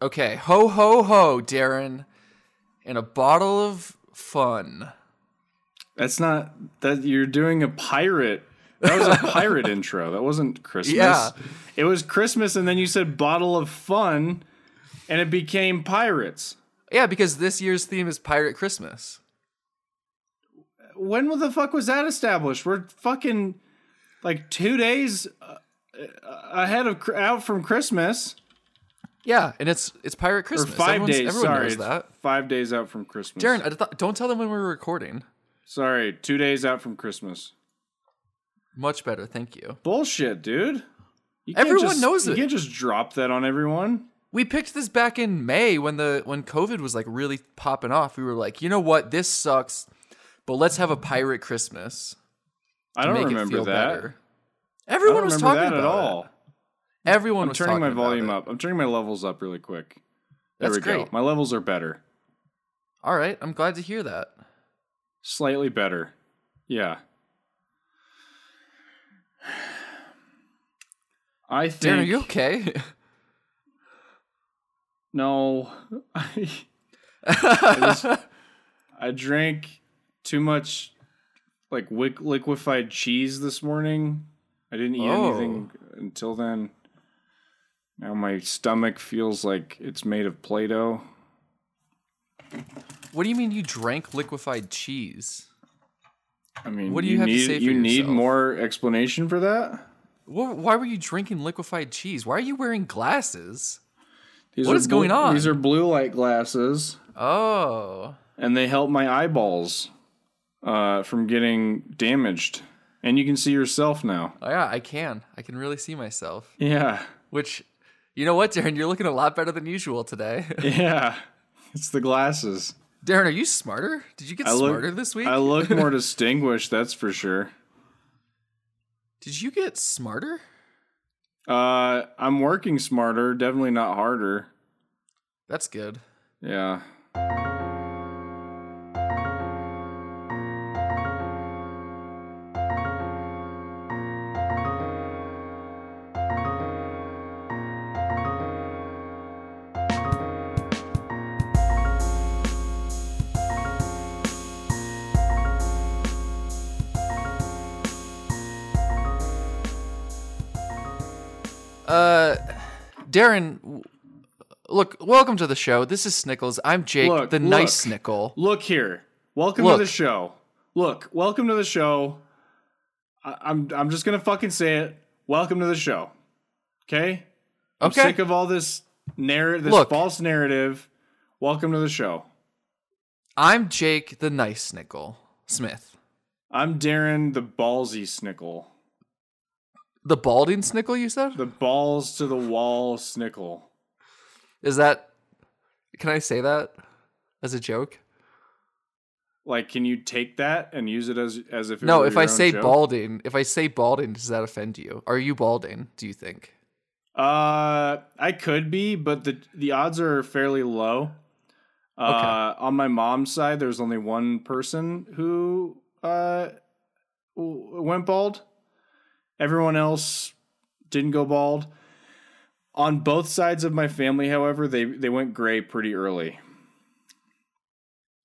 Okay, ho ho ho, Darren, and a bottle of fun. That's not that you're doing a pirate. That was a pirate intro. That wasn't Christmas. Yeah. It was Christmas and then you said bottle of fun and it became pirates. Yeah, because this year's theme is Pirate Christmas. When the fuck was that established? We're fucking like 2 days uh, ahead of out from Christmas. Yeah, and it's it's Pirate Or Christmas. 5 Everyone's- days. Everyone Sorry. knows that. 5 days out from Christmas. Darren, I thought, don't tell them when we're recording. Sorry, 2 days out from Christmas. Much better, thank you. Bullshit, dude. You Everyone just- knows you it. can't just drop that on everyone. We picked this back in May when the when COVID was like really popping off. We were like, you know what, this sucks, but let's have a pirate Christmas. I don't remember that. better. Everyone don't was talking that about at it. all. Everyone I'm was turning my volume it. up. I'm turning my levels up really quick. There That's we go. great. My levels are better. All right, I'm glad to hear that. Slightly better. Yeah. I think Darren, are you okay? No. I, I, just- I drank too much like liquefied cheese this morning. I didn't eat Oh. anything until then. Now my stomach feels like it's made of Play-Doh. what do you mean you drank liquefied cheese? I mean, What do you have to need, say for You need more explanation for that? Wh- Why were you drinking liquefied cheese? Why are you wearing glasses? These What is going on? These are blue light glasses, Oh, and they help my eyeballs uh, from getting damaged. And you can see yourself now. oh yeah, I can. I can really see myself. Yeah, Which, you know what, Darren, you're looking a lot better than usual today. yeah. It's the glasses. Darren, are you smarter? Did you get I look- smarter this week? I look more distinguished, that's for sure. Did you get smarter? Uh, I'm working smarter, definitely not harder. That's good. Yeah. Darren, look, welcome to the show. This is Snickles. I'm Jake, Look, the nice look. Snickle. Look here. Welcome Look. to the show. Look, welcome to the show. I, I'm I'm just gonna fucking say it. Welcome to the show. Okay? I'm Okay. sick of all this narrative this false narrative. Welcome to the show. I'm Jake, the nice Snickle Smith. I'm Darren the ballsy snickle. The balding Snickle, you said? The balls to the wall snickle. Is that? Can I say that as a joke? Like, can you take that and use it as as if it No. If I say joke? balding, if I say balding, does that offend you? Are you balding? Do you think? Uh, I could be, but the the odds are fairly low. Uh, on my mom's side, there's only one person who uh went bald. Everyone else didn't go bald. On both sides of my family, however, they they went gray pretty early.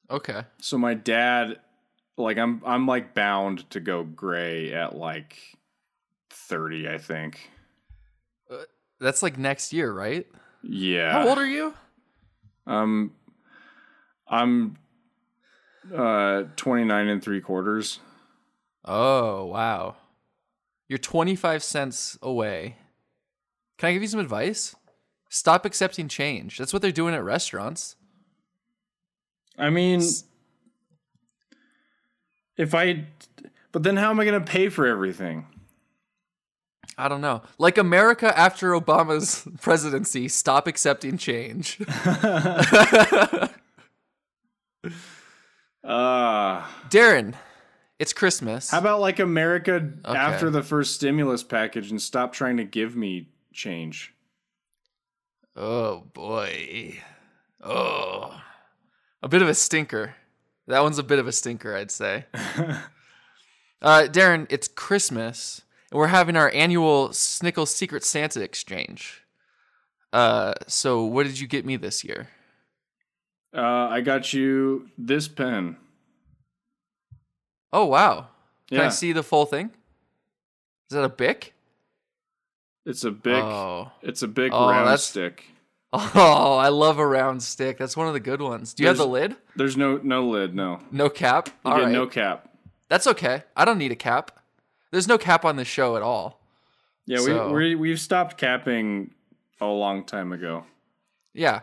Okay. So my dad, like, I'm I'm like bound to go gray at like thirty, I think. That's like next year, right? Yeah. How old are you? Um, I'm uh 29 and three quarters. Oh, wow. You're 25 cents away. Can I give you some advice? Stop accepting change. That's what they're doing at restaurants. I mean, if I, but then how am I going to pay for everything? I don't know. Like America after Obama's presidency, stop accepting change. Uh, Darren, it's Christmas. how about like America after the first stimulus package and stop trying to give me change? oh, boy. Oh. A bit of a stinker. That one's a bit of a stinker, I'd say. uh, Darren, it's Christmas, and we're having our annual Snickle Secret Santa exchange. Uh, so what did you get me this year? Uh, I got you this pen. Oh wow! Can I see the full thing? Is that a bic? It's a big. Oh. It's a big Oh, round stick. Oh, I love a round stick. That's one of the good ones. Do you have the lid? There's no no lid. No. No cap. All right. no cap. That's okay. I don't need a cap. There's no cap on this show at all. Yeah, So- we we we've stopped capping a long time ago. Yeah,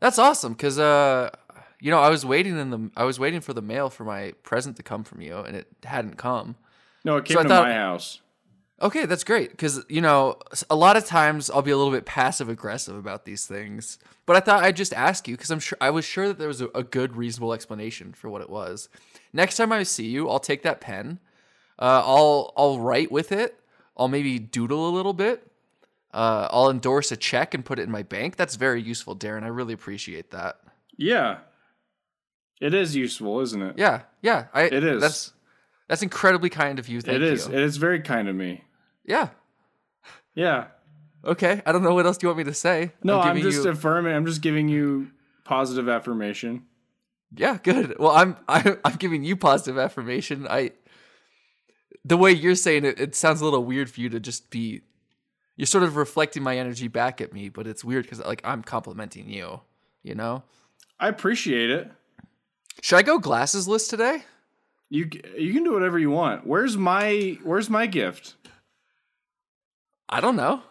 that's awesome. Cause uh, you know, I was waiting in the I was waiting for the mail for my present to come from you, and it hadn't come. No, it came So to thought- my house. Okay, that's great. Cause you know, a lot of times I'll be a little bit passive aggressive about these things, but I thought I'd just ask you because I'm sure I was sure that there was a, a good, reasonable explanation for what it was. Next time I see you, I'll take that pen. Uh, I'll I'll write with it. I'll maybe doodle a little bit. Uh, I'll endorse a check and put it in my bank. That's very useful, Darren. I really appreciate that. Yeah. It is useful, isn't it? Yeah, yeah. I, It is. That's that's incredibly kind of you. Thank it is. you. It is very kind of me. yeah. Yeah. Okay. I don't know what else do you want me to say. No, I'm, giving just you- affirming. I'm just giving you positive affirmation. Yeah, good. Well, I'm I'm I'm giving you positive affirmation. I the way you're saying it, it sounds a little weird for you to just be. You're sort of reflecting my energy back at me, but it's weird because like I'm complimenting you. You know? I appreciate it. Should I go glasses list today? You you can do whatever you want. Where's my Where's my gift? I don't know.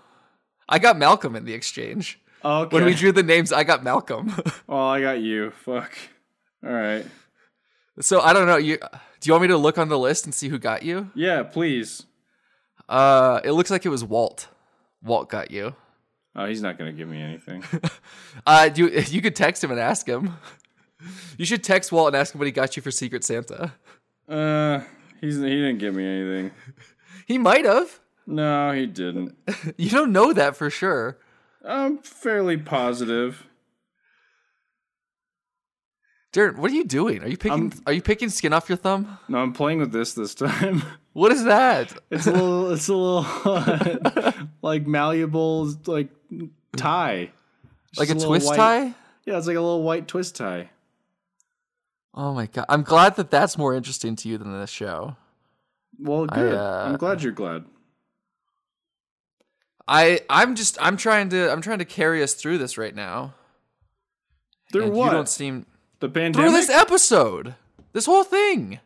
I got Malcolm in the exchange. Okay. When we drew the names, I got Malcolm. oh, I got you. Fuck. All right. so I don't know. You do you want me to look on the list and see who got you? Yeah, please. Uh, it looks like it was Walt. Walt got you. Oh, he's not gonna give me anything. Uh, you you could text him and ask him. You should text Walt and ask him what he got you for Secret Santa. uh, he's he didn't give me anything. He might have. No, he didn't. You don't know that for sure. I'm fairly positive. Darren, what are you doing? Are you picking? I'm- are you picking skin off your thumb? No, I'm playing with this this time. What is that? It's a little, it's a little like malleable, like tie. It's like a little twist white- tie? Yeah, it's like a little white twist tie. Oh my god! I'm glad that that's more interesting to you than this show. Well, I, good. uh, I'm glad you're glad. I I'm just I'm trying to I'm trying to carry us through this right now. Through and what? You don't seem the pandemic through this episode. This whole thing.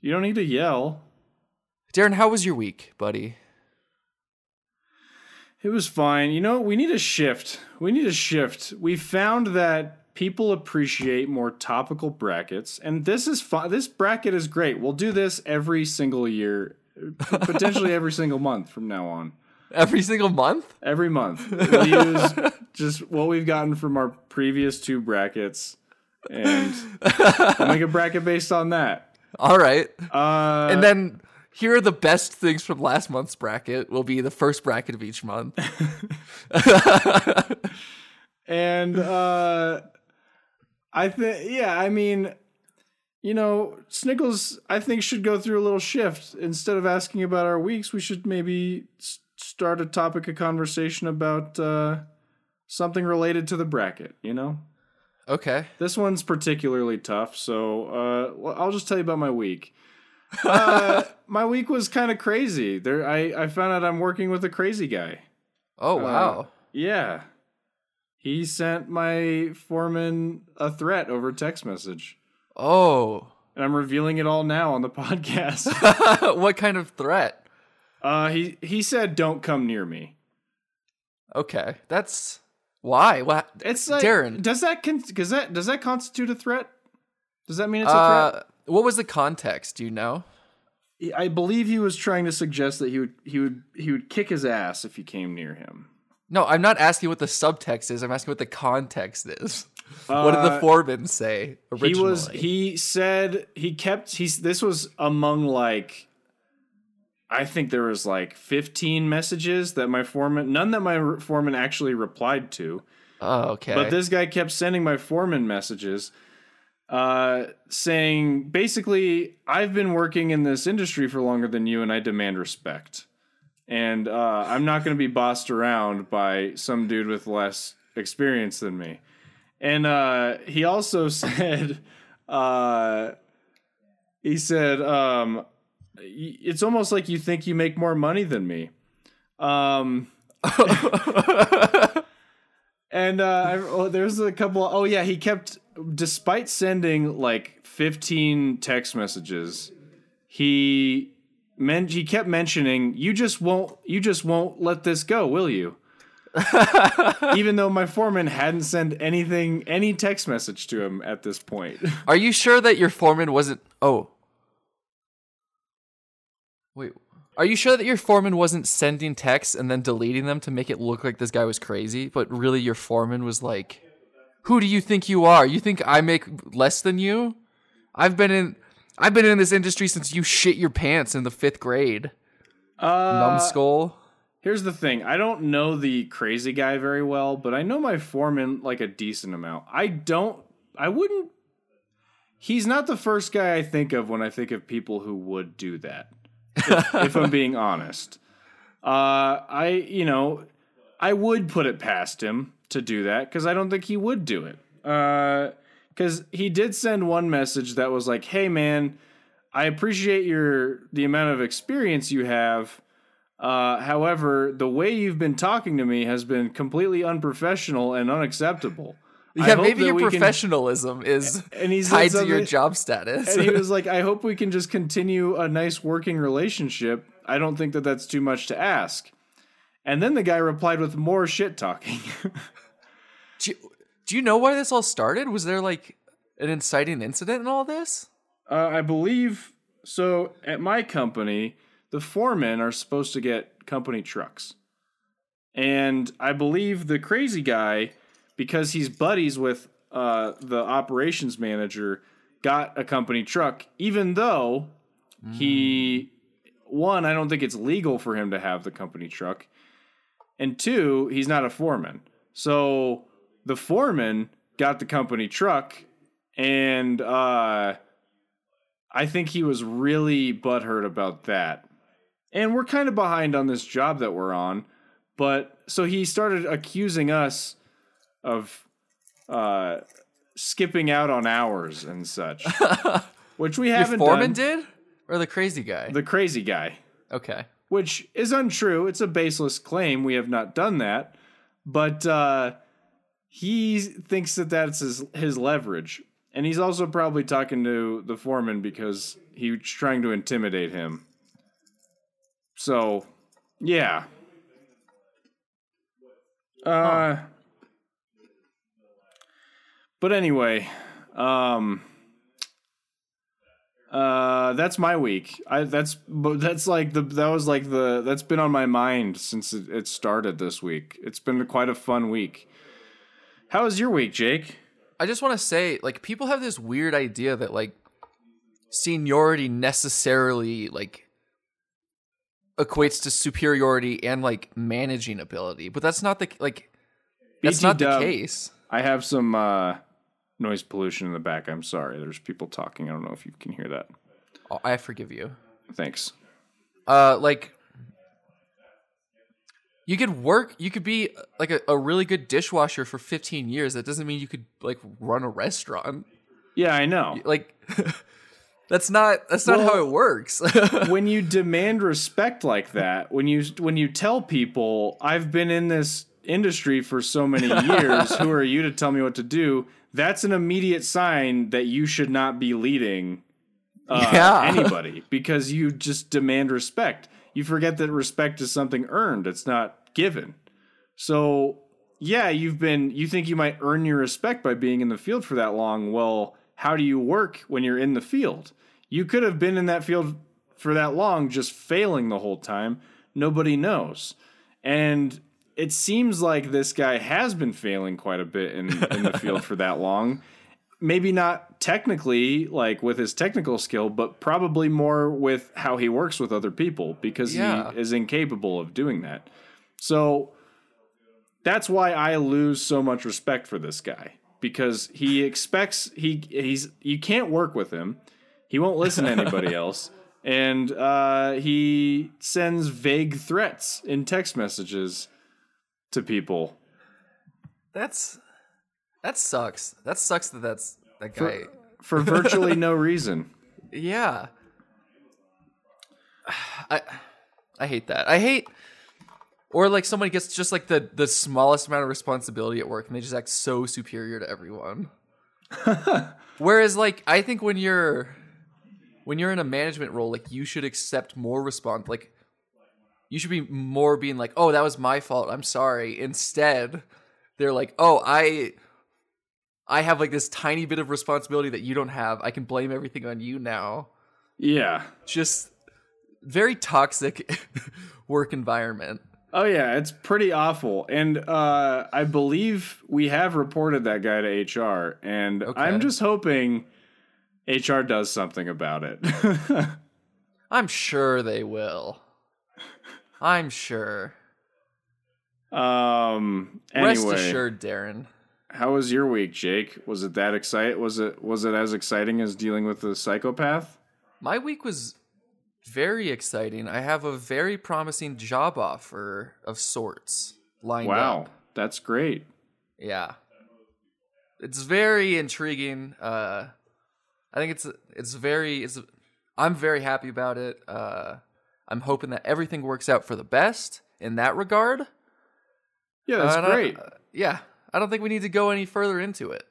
you don't need to yell. Darren, how was your week, buddy? It was fine. You know, we need a shift. We need a shift. We found that people appreciate more topical brackets, and this is fun. This bracket is great. We'll do this every single year, potentially every single month from now on. Every single month? Every month, we'll use just what we've gotten from our previous two brackets, and we'll make a bracket based on that. All right. Uh, and then here are the best things from last month's bracket. Will be the first bracket of each month. and uh i think yeah i mean you know snickles i think should go through a little shift instead of asking about our weeks we should maybe s- start a topic of conversation about uh something related to the bracket you know Okay. this one's particularly tough so uh i'll just tell you about my week uh my week was kind of crazy there i i found out i'm working with a crazy guy Oh wow. yeah. He sent my foreman a threat over text message. oh. And I'm revealing it all now on the podcast. what kind of threat? uh he he said don't come near me. Okay. That's why. What? It's like Darren. does that con- does that does that constitute a threat? Does that mean it's a threat? Uh, what was the context? Do you know? I believe he was trying to suggest that he would he would he would kick his ass if you came near him. No, I'm not asking what the subtext is. I'm asking what the context is. what did the Uh, foreman say originally? He was he said he kept he's this was among like I think there was like 15 messages that my foreman none that my foreman actually replied to. oh, okay. But this guy kept sending my foreman messages uh saying basically I've been working in this industry for longer than you and I demand respect. And uh, I'm not going to be bossed around by some dude with less experience than me. And uh, he also said, uh, he said, um, it's almost like you think you make more money than me. Um, and uh, oh, there's a couple. Oh yeah, he kept, despite sending like 15 text messages, he men he kept mentioning you just won't you just won't let this go, will you? Even though my foreman hadn't sent anything any text message to him at this point. Are you sure that your foreman wasn't Oh. Wait. Are you sure that your foreman wasn't sending texts and then deleting them to make it look like this guy was crazy, but really your foreman was like, "Who do you think you are? You think I make less than you? I've been in I've been in this industry since you shit your pants in the 5th grade." Uh, Numbskull. Here's the thing. I don't know the crazy guy very well, but I know my foreman like a decent amount. I don't I wouldn't He's not the first guy I think of when I think of people who would do that. If, if I'm being honest. Uh I, you know, I would put it past him to do that cuz I don't think he would do it. Uh cuz he did send one message that was like, "Hey man, I appreciate your the amount of experience you have." Uh, however, the way you've been talking to me has been completely unprofessional and unacceptable. Yeah, maybe your we can- professionalism is and he said tied to your job status. and he was like, "I hope we can just continue a nice working relationship. I don't think that that's too much to ask." And then the guy replied with more shit talking. do, you, know why this all started? Was there like an inciting incident in all this? uh, I believe so. At my company, the foremen are supposed to get company trucks, and I believe the crazy guy, because he's buddies with uh, the operations manager, got a company truck, even though he one, I don't think it's legal for him to have the company truck. And two, he's not a foreman. So the foreman got the company truck and uh I think he was really butthurt about that. And we're kind of behind on this job that we're on, but so he started accusing us of uh skipping out on hours and such. which we haven't foreman done. did? Or the crazy guy? The crazy guy okay. which is untrue. It's a baseless claim. We have not done that, but uh, he thinks that that's his his leverage, and he's also probably talking to the foreman because he's trying to intimidate him. So, yeah. Uh. But anyway, um. Uh, that's my week. I that's but that's like the that was like the that's been on my mind since it, it started this week. It's been quite a fun week. How was your week, Jake? I just want to say, like, people have this weird idea that like seniority necessarily like equates to superiority and like managing ability, but that's not the like that's BT not the case. I have some uh, noise pollution in the back. I'm sorry. There's people talking. I don't know if you can hear that. Oh, I forgive you. Thanks. Uh, like you could work. You could be uh, like a, a really good dishwasher for 15 years. That doesn't mean you could like run a restaurant. Yeah, I know. Like that's not that's not how it works. when you demand respect like that, when you when you tell people I've been in this industry for so many years, who are you to tell me what to do? That's an immediate sign that you should not be leading uh, Yeah. anybody because you just demand respect. You forget that respect is something earned; it's not given. So, yeah, you've been you think you might earn your respect by being in the field for that long. Well, how do you work when you're in the field? You could have been in that field for that long just failing the whole time. Nobody knows. And it seems like this guy has been failing quite a bit in, in the field for that long. Maybe not technically, like with his technical skill, but probably more with how he works with other people because Yeah. he is incapable of doing that. So that's why I lose so much respect for this guy because he expects he he's you can't work with him. He won't listen to anybody else, and uh, he sends vague threats in text messages to people. That's that sucks. That sucks that that's that guy. For, for virtually no reason. Yeah. I I hate that. I hate or like somebody gets just like the the smallest amount of responsibility at work and they just act so superior to everyone. Whereas like I think when you're when you're in a management role, like you should accept more respond like you should be more being like, "Oh, that was my fault. I'm sorry." Instead, they're like, "Oh, I I have like this tiny bit of responsibility that you don't have. I can blame everything on you now." Yeah. Just very toxic work environment. Oh yeah, it's pretty awful. And uh, I believe we have reported that guy to HR, and Okay. I'm just hoping HR does something about it. I'm sure they will. I'm sure. um. Rest assured, Darren. How was your week, Jake? Was it that excite? Was it was it as exciting as dealing with the psychopath? My week was very exciting. I have a very promising job offer of sorts lined Wow, up. Wow, that's great. Yeah. It's very intriguing. Uh I think it's it's very it's I'm very happy about it. Uh I'm hoping that everything works out for the best in that regard. Yeah, that's Uh, I- great. uh, yeah. I don't think we need to go any further into it.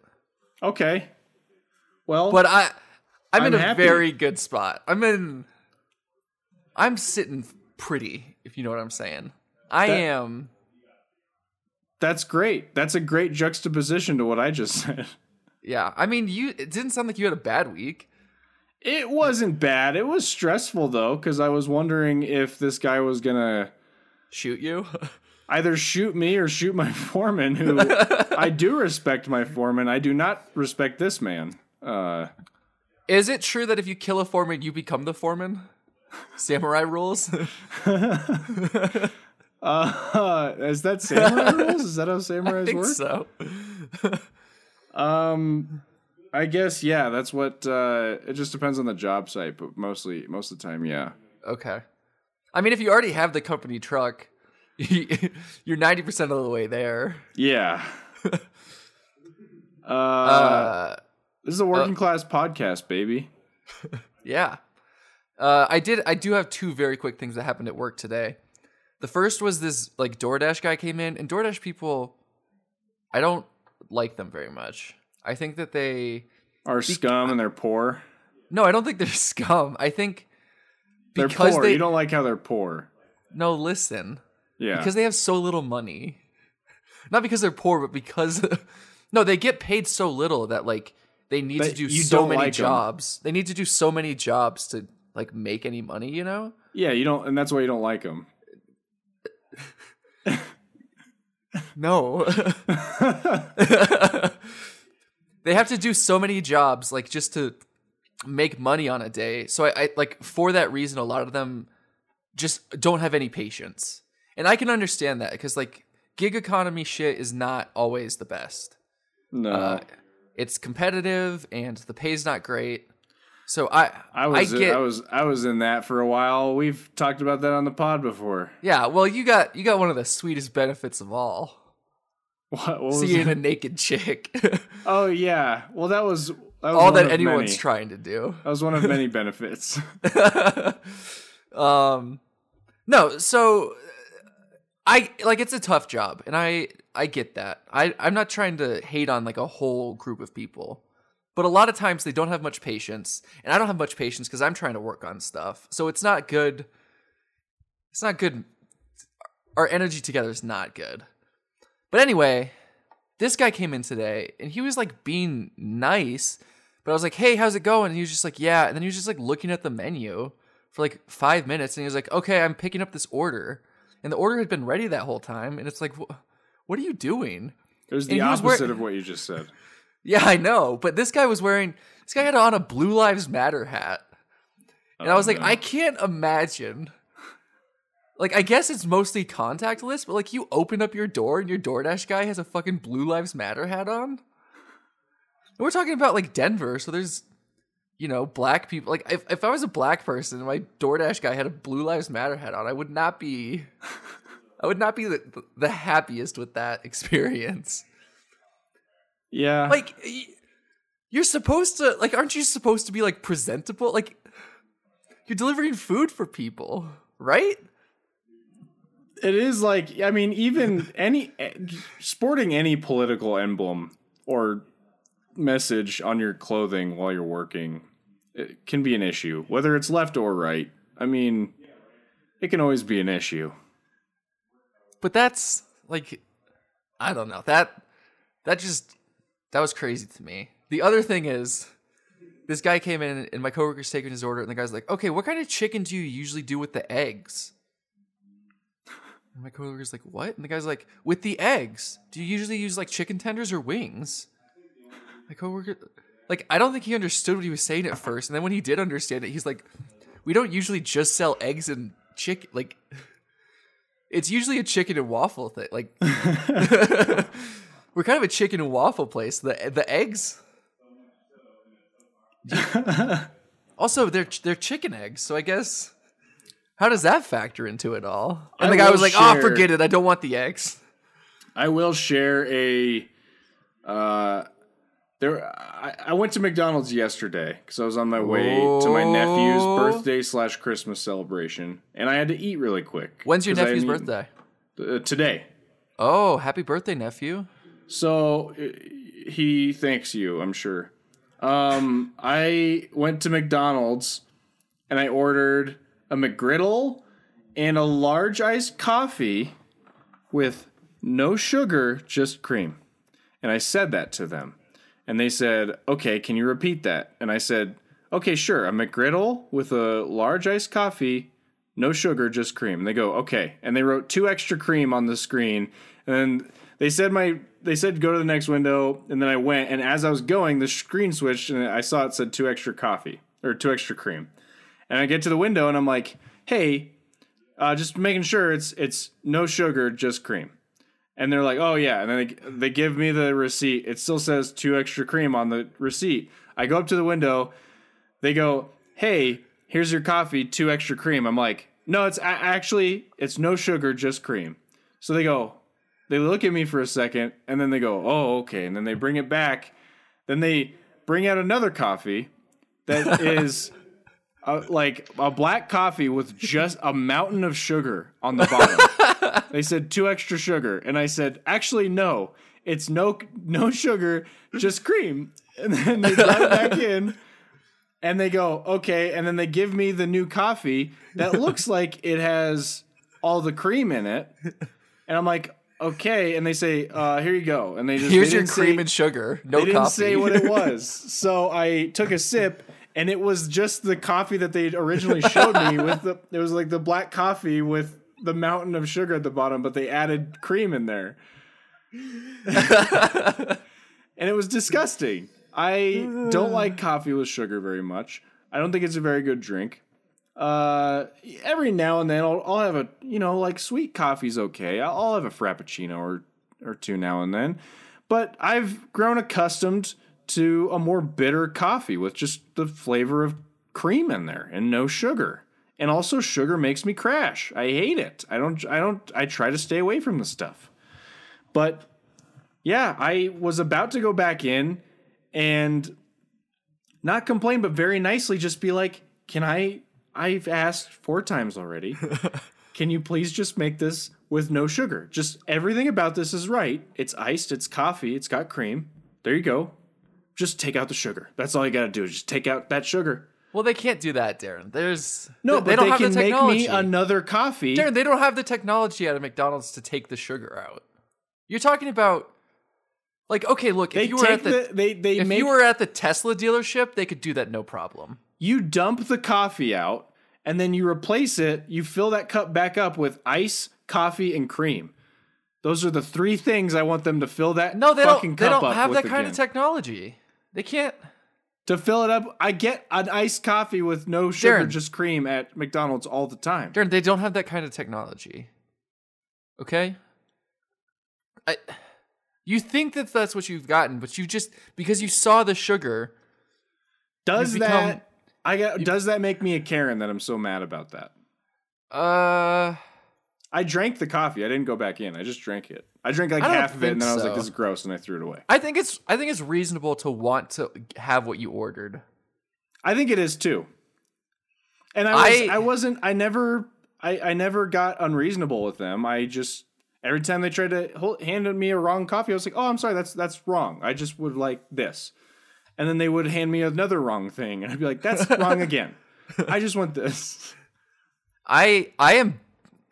okay. Well, But I I'm, in I'm a happy. very good spot. I'm in I'm sitting pretty, if you know what I'm saying. I That- am that's great. That's a great juxtaposition to what I just said. yeah. I mean you it didn't sound like you had a bad week. It wasn't bad. It was stressful though, because I was wondering if this guy was gonna Shoot you. either shoot me or shoot my foreman. Who I do respect my foreman. I do not respect this man. Uh, Is it true that if you kill a foreman, you become the foreman? Samurai rules. uh, is that samurai rules? Is that how I samurais think work? so. Um, I guess yeah. That's what. Uh, it just depends on the job site, but mostly most of the time, yeah. Okay. I mean, if you already have the company truck, you're ninety percent of the way there. Yeah. uh, Uh, this is a working class podcast, baby. yeah. Uh, I did. I do have two very quick things that happened at work today. The first was this like DoorDash guy came in, and DoorDash people, I don't like them very much. I think that they Are scum and they're poor. no, I don't think they're scum. I think They're poor. they You don't like how they're poor. no listen. Yeah. because they have so little money. Not because they're poor, but because no, they get paid so little that like they need That to do so many like jobs. They need to do so many jobs to like make any money, you know? yeah, you don't, and that's why you don't like them. No. they have to do so many jobs like just to make money on a day. So I, I like for that reason a lot of them just don't have any patience. And I can understand that because like gig economy shit is not always the best. No, Uh, it's competitive and the pay's not great. So I I was, I get I was, I was in that for a while. We've talked about that on the pod before. yeah. Well, you got you got one of the sweetest benefits of all: What, what was seeing a naked chick. Oh yeah. Well, that was, that was all that anyone's many. trying to do. That was one of many benefits. um, no. So I like it's a tough job, and I I get that. I I'm not trying to hate on like a whole group of people. But a lot of times they don't have much patience, and I don't have much patience because I'm trying to work on stuff. So it's not good. It's not good. Our energy together is not good. But anyway, this guy came in today, and he was like being nice. But I was like, "Hey, how's it going?" And he was just like, "Yeah." And then he was just like looking at the menu for like five minutes, and he was like, "Okay, I'm picking up this order." And the order had been ready that whole time, and it's like, "Wh- "What are you doing?" It was the he was opposite of what you just said. Yeah, I know. But this guy was wearing this guy had on a Blue Lives Matter hat. And I was like, no. I can't imagine. Like, I guess it's mostly contactless, but like you open up your door and your DoorDash guy has a fucking Blue Lives Matter hat on. And we're talking about like Denver, so there's you know, black people. Like, if, if I was a black person and my DoorDash guy had a Blue Lives Matter hat on, I would not be, I would not be the, the happiest with that experience. Yeah. Like, you're supposed to, like, aren't you supposed to be, like, presentable? Like, you're delivering food for people, right? it is like I mean, even any eh, sporting any political emblem or message on your clothing while you're working it can be an issue, whether it's left or right. I mean, it can always be an issue. But that's like, I don't know that that just that was crazy to me. The other thing is. This guy came in and my coworker's taking his order, and the guy's like, "Okay, what kind of chicken do you usually do with the eggs?" And my coworker's like, "What?" And the guy's like, "With the eggs, do you usually use like chicken tenders or wings?" My coworker, like, I don't think he understood what he was saying at first, and then when he did understand it, he's like, "We don't usually just sell eggs and chicken. Like, it's usually a chicken and waffle thing. Like, we're kind of a chicken and waffle place. The the eggs." also, they're they're chicken eggs, so I guess how does that factor into it all? And I the guy was like, "Oh, forget it. I don't want the eggs." I will share a. Uh, there, I, I went to McDonald's yesterday because I was on my way to my nephew's birthday slash Christmas celebration, and I had to eat really quick. When's your nephew's birthday? Uh, today. Oh, happy birthday, nephew! So uh, he thanks you, I'm sure. Um, I went to McDonald's and I ordered a McGriddle and a large iced coffee with no sugar, just cream. And I said that to them. And they said, okay, can you repeat that? And I said, okay, sure. A McGriddle with a large iced coffee, no sugar, just cream. And they go, okay. And they wrote two extra cream on the screen. And they said my they said go to the next window. And then I went. And as I was going, the screen switched and I saw it said two extra coffee or two extra cream. And I get to the window and I'm like, hey, uh, just making sure it's it's no sugar, just cream. And they're like, oh yeah. And then they, they give me the receipt. It still says two extra cream on the receipt. I go up to the window. They go, hey, here's your coffee, two extra cream. I'm like, no, it's a- actually it's no sugar, just cream. So they go, they look at me for a second, and then they go, oh okay. And then they bring it back. Then they bring out another coffee that is. Uh, like a black coffee with just a mountain of sugar on the bottom. they said two extra sugar, and I said, actually no, it's no no sugar, just cream. And then they it back in, and they go okay, and then they give me the new coffee that looks like it has all the cream in it, and I'm like okay, and they say uh, here you go, and they just Here's they your cream say- and sugar. No they didn't coffee. say what it was. So I took a sip and it was just the coffee that they originally showed me with the it was like the black coffee with the mountain of sugar at the bottom, but they added cream in there. and it was disgusting. I don't like coffee with sugar very much. I don't think it's a very good drink. Uh, every now and then I'll, I'll have a you know like sweet coffee's okay. I'll, I'll have a frappuccino or or two now and then, but I've grown accustomed to a more bitter coffee with just the flavor of cream in there and no sugar. And also sugar makes me crash. I hate it. I don't I don't I try to stay away from the stuff. But yeah, I was about to go back in and not complain but very nicely just be like, "Can I I've asked four times already. Can you please just make this with no sugar? Just everything about this is right. It's iced, it's coffee, it's got cream. There you go. Just take out the sugar. That's all you got to do. is Just take out that sugar. Well, they can't do that, Darren. There's No, they, but they, don't have can the make technology. me another coffee. Darren, they don't have the technology at a McDonald's to take the sugar out. You're talking about like okay, look, they if you were at the, the, they they if make you were at the Tesla dealership, they could do that no problem. you dump the coffee out and then you replace it, you fill that cup back up with ice, coffee, and cream. Those are the three things I want them to fill that No, they fucking don't. They cup don't have that kind again. of technology. They can't. to fill it up. I get an iced coffee with no sugar, Darren. just cream at McDonald's all the time. Darren, they don't have that kind of technology. Okay? I you think that that's what you've gotten, but you just because you saw the sugar Does You've that I got does that make me a Karen that I'm so mad about that? Uh, I drank the coffee. I didn't go back in. I just drank it. I drank like I half of it and then I was like, this is gross, and I threw it away. I think it's I think it's reasonable to want to have what you ordered. I think it is too. And I was, I- I, wasn't I never I, I never got unreasonable with them. I just every time they tried to hold, hand me a wrong coffee, I was like, "Oh, I'm sorry, that's that's wrong. I just would like this." And then they would hand me another wrong thing, and I'd be like, "That's wrong again. I just want this." I I am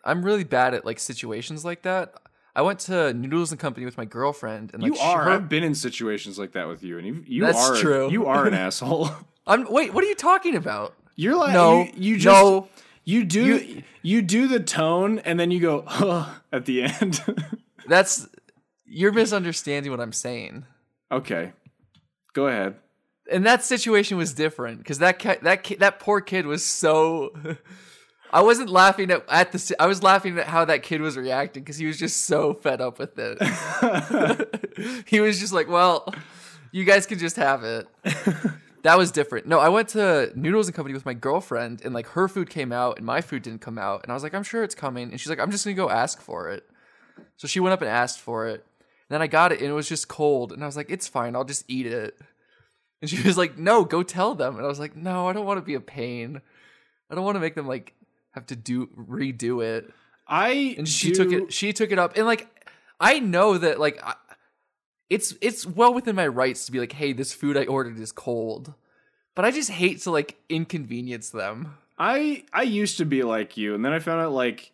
I'm really bad at like situations like that. I went to Noodles and Company with my girlfriend, and like you are. her- I've been in situations like that with you, and you you That's are true. you are an asshole. I'm wait. What are you talking about? You're like No, you, you just no. you do You- you, do the tone, and then you go "Ugh," at the end. That's you're misunderstanding what I'm saying. okay, go ahead. And that situation was different because that ki- that ki- that poor kid was so. I wasn't laughing at, at the. I was laughing at how that kid was reacting because he was just so fed up with it. he was just like, "Well, you guys can just have it." that was different. No, I went to Noodles and Company with my girlfriend, and like her food came out, and my food didn't come out, and I was like, "I'm sure it's coming," and she's like, "I'm just gonna go ask for it." So she went up and asked for it. And then I got it, and it was just cold, and I was like, "It's fine, I'll just eat it." And she was like, "No, go tell them." And I was like, "No, I don't want to be a pain. I don't want to make them like have to do redo it." I And she do- took it. She took it up, and like I know that like I, it's it's well within my rights to be like, "Hey, this food I ordered is cold," but I just hate to like inconvenience them. I I used to be like you, and then I found out like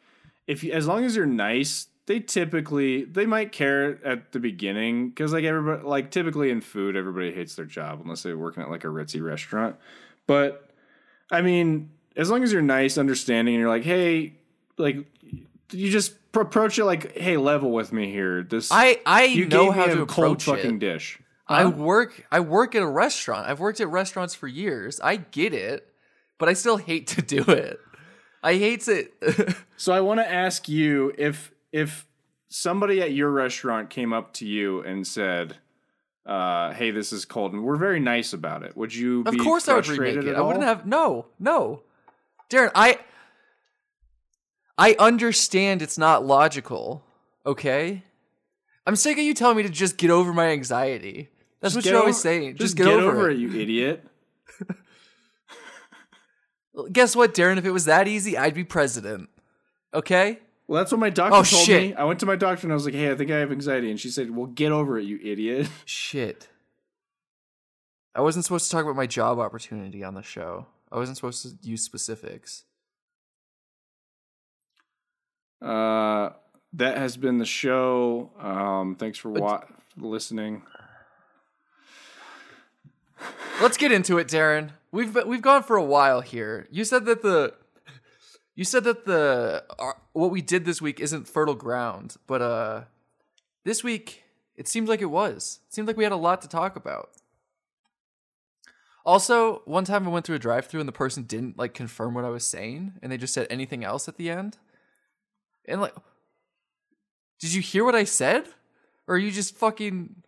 if you, as long as you're nice, they typically they might care at the beginning because like everybody like typically in food, everybody hates their job unless they're working at like a ritzy restaurant. But I mean, as long as you're nice, understanding, and you're like, hey, like you just pr- approach it like, hey, level with me here. This I I you know how to a cold approach fucking it. dish. I Huh? work I work at a restaurant. I've worked at restaurants for years. I get it, but I still hate to do it. I hate it. So I want to ask you if if somebody at your restaurant came up to you and said, uh, "Hey, this is cold," and we're very nice about it, would you? of be course I would frustrated remake it. I wouldn't have no, no. Darren, I I understand it's not logical. Okay? I'm sick of you telling me to just get over my anxiety. That's what you're always over- saying. Just, Just get, over, it. you idiot. Guess what, Darren? If it was that easy, I'd be president. Okay? Well, that's what my doctor Oh, told shit. me. I went to my doctor and I was like, "Hey, I think I have anxiety," and she said, "Well, get over it, you idiot." Shit. I wasn't supposed to talk about my job opportunity on the show. I wasn't supposed to use specifics. Uh, that has been the show. Um, thanks for wa- listening. Let's get into it, Darren. We've we've gone for a while here. You said that the you said that the our, what we did this week isn't fertile ground, but uh this week it seemed like it was. It seemed like we had a lot to talk about. Also, one time I went through a drive-through and the person didn't like confirm what I was saying and they just said anything else at the end. And like Did you hear what I said? Or are you just fucking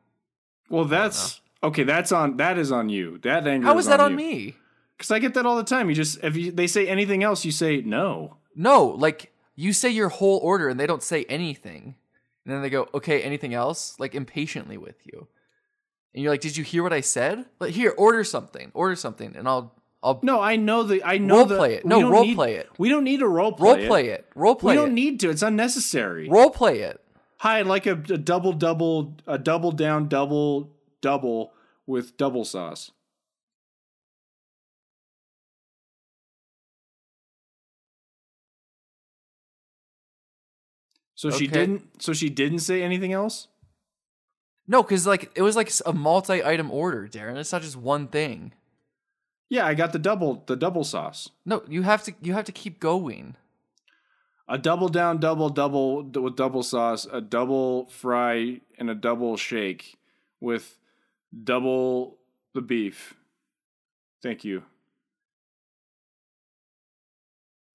Well, that's okay. That's on. That is on you. That anger. How is that on you. me? Because I get that all the time. You just if you, they say anything else, you say no. No, like you say your whole order and they don't say anything. And then they go, okay, anything else? Like impatiently with you. And you're like, did you hear what I said? Like, here, order something, order something, and I'll, I'll No, I know the. I know Role the, play it. No, role need- play it. We don't need to role play role it. play it, role play We don't it, need to. It's unnecessary. role play it. Hi, I'd like a, a double double a double down double double with double sauce. So she didn't. So she didn't say anything else. No, because like it was like a multi-item order, Darren. It's not just one thing. Yeah, I got the double the double sauce. No, you have to you have to keep going. A double down double double d- with double sauce, a double fry, and a double shake with double the beef. Thank you.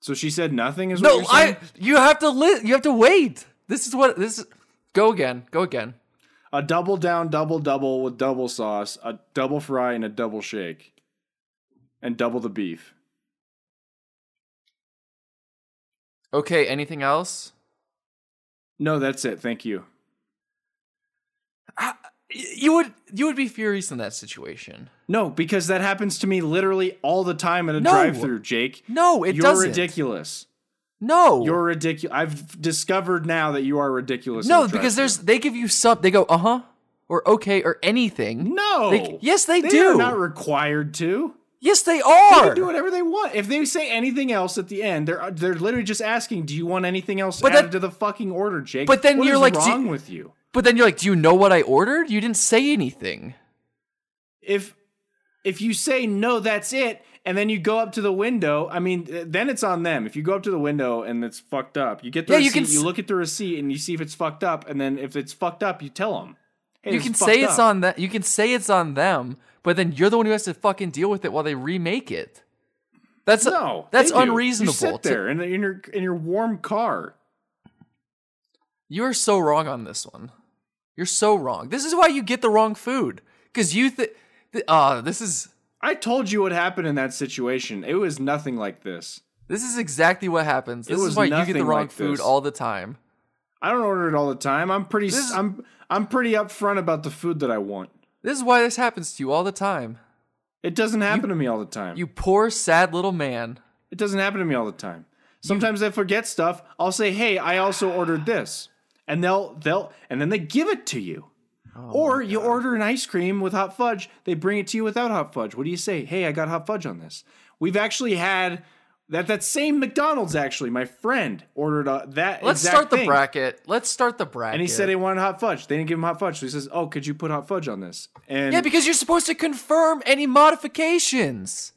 So she said nothing is No? I you have to li- you have to wait. This is what this is. Go again. Go again. A double down double double with double sauce, a double fry, and a double shake. and double the beef. Okay, anything else? No, that's it. Thank you. Ah, I, you would you would be furious in that situation. No, because that happens to me literally all the time at a No. drive-through, Jake. No, it You're doesn't. ridiculous. No, You're ridiculous. I've discovered now that you are ridiculous. no because there's they give you sub. They go uh huh or okay or anything. no. They- yes, they, They do. are not required to. yes, they are. They can do whatever they want. If they say anything else at the end, they're they're literally just asking, "Do you want anything else But added that- to the fucking order, Jake?" But then What you're like, wrong with you? But then you're like, do you know what I ordered? You didn't say anything. If if you say no, that's it, and then you go up to the window, I mean, then it's on them. If you go up to the window and it's fucked up, you get the Yeah, you receipt, can you, look at the receipt and you see if it's fucked up, and then if it's fucked up, you tell them. Hey, you can say it's up. on that. You can say it's on them, but then you're the one who has to fucking deal with it while they remake it. That's No, that's unreasonable. You sit there in, in your in your warm car. You are so wrong on this one. You're so wrong. This is why you get the wrong food because you think. Th- uh, this is I told you what happened in that situation. It was nothing like this. this is exactly what happens. This was is why you get the wrong like food all the time. I don't order it all the time. I'm pretty. This- I'm I'm pretty upfront about the food that I want. This is why this happens to you all the time. It doesn't happen to me all the time. You poor sad little man. It doesn't happen to me all the time. Sometimes I forget stuff. I'll say, "Hey, I also ordered this," and they'll they'll and then they give it to you. Oh or you order an ice cream with hot fudge. They bring it to you without hot fudge. What do you say? Hey, I got hot fudge on this. We've actually had that. That same McDonald's actually. My friend ordered a, that. Let's start the thing. bracket. Let's start the bracket. And he said he wanted hot fudge. They didn't give him hot fudge. So he says, "Oh, could you put hot fudge on this?" And Yeah, because you're supposed to confirm any modifications.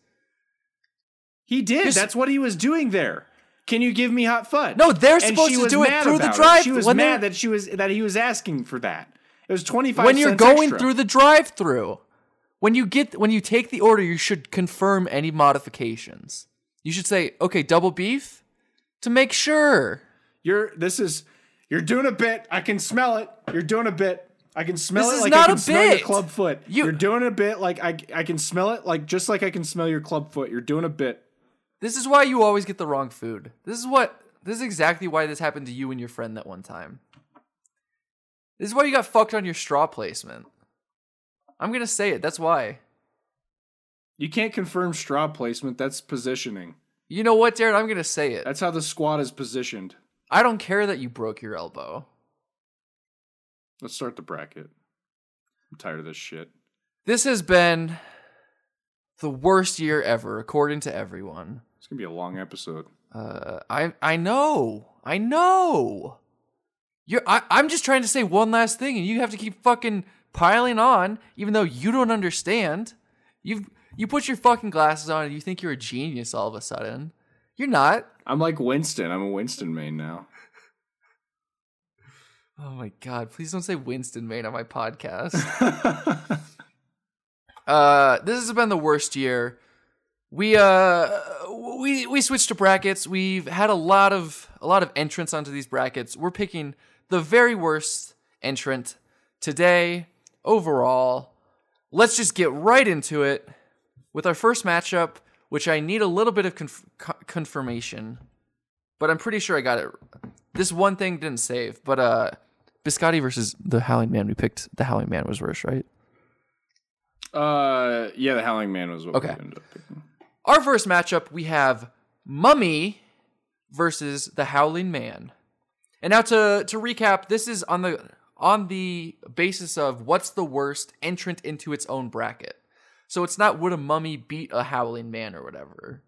he did. You're That's what he was doing there. Can you give me hot fudge? No, they're And supposed to do it through the drive- She was mad that she was that he was asking for that. It was twenty five. when you're going through the drive-through, when you get when you take the order, you should confirm any modifications. You should say, "Okay, double beef," to make sure. you're this is you're doing a bit. I can smell it. You're doing a bit. I can smell This it is like not I can a smell your bit. club foot. You, are doing a bit like I I can smell it like just like I can smell your club foot. You're doing a bit. This is why you always get the wrong food. This is what. This is exactly why this happened to you and your friend that one time. This is why you got fucked on your straw placement. I'm gonna say it. That's why. You can't confirm straw placement. That's positioning. You know what, Darren? I'm gonna say it. That's how the squad is positioned. I don't care that you broke your elbow. Let's start the bracket. I'm tired of this shit. This has been the worst year ever, according to everyone. It's gonna be a long episode. Uh, I I know, I know. You're I, I'm just trying to say one last thing, and you have to keep fucking piling on, even though you don't understand. You you put your fucking glasses on, and you think you're a genius all of a sudden. You're not. I'm like Winston. I'm a Winston main now. Oh my god! Please don't say Winston made on my podcast. Uh, this has been the worst year. We uh we we switched to brackets. We've had a lot of a lot of entrants onto these brackets. We're picking the very worst entrant today overall. Let's just get right into it with our first matchup, which I need a little bit of conf- confirmation, but I'm pretty sure I got it. This one thing didn't save, but uh, Biscotti versus the Howling Man. We picked the Howling Man was worse, right? uh, yeah, the Howling Man was what Okay. we ended up picking. Our first matchup, we have Mummy versus the Howling Man. And now to to recap, this is on the on the basis of what's the worst entrant into its own bracket. So it's not would a mummy beat a howling man or whatever.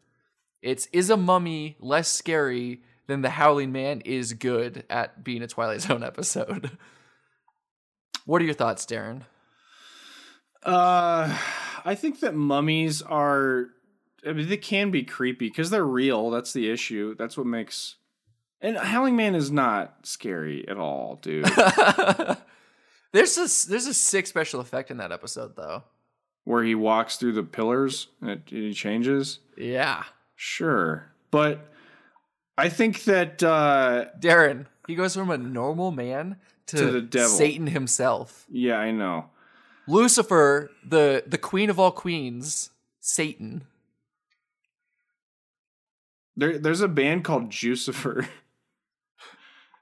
It's is a mummy less scary than the howling man is good at being a Twilight Zone episode. what are your thoughts, Darren? Uh, I think that mummies are. I mean, they can be creepy because they're real. That's the issue. That's what makes. And Howling Man is not scary at all, dude. there's a there's a sick special effect in that episode though. Where he walks through the pillars and it, he changes. Yeah. Sure, but I think that uh, Darren, he goes from a normal man to, To the devil. Satan himself. yeah, I know. Lucifer, the the queen of all queens, Satan. There, there's a band called Jucifer.